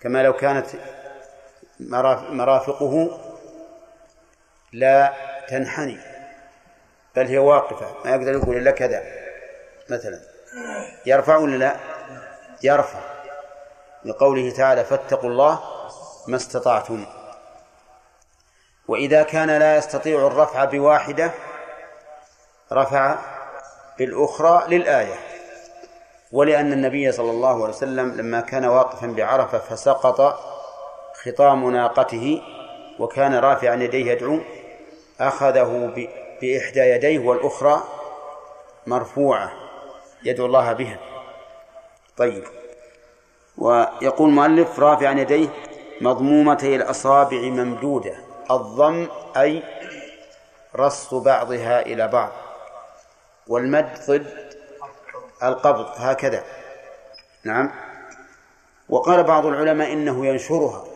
كما لو كانت مرافقه لا تنحني بل هي واقفة. ما يقدر يقول إلا كذا مثلا. يرفع ولا لا؟ يرفع. لقوله تعالى فاتقوا الله ما استطعتم. وإذا كان لا يستطيع الرفع بواحدة رفع بالأخرى للآية. ولأن النبي صلى الله عليه وسلم لما كان واقفا بعرفة فسقط خطام ناقته وكان رافعا يديه يدعو أخذه بإحدى يديه والأخرى مرفوعة يدعو الله بها. طيب. ويقول المؤلف رافعا يديه مضمومتي الأصابع ممدودة الضم أي رص بعضها إلى بعض. والمد ضد القبض هكذا. نعم. وقال بعض العلماء إنه ينشرها.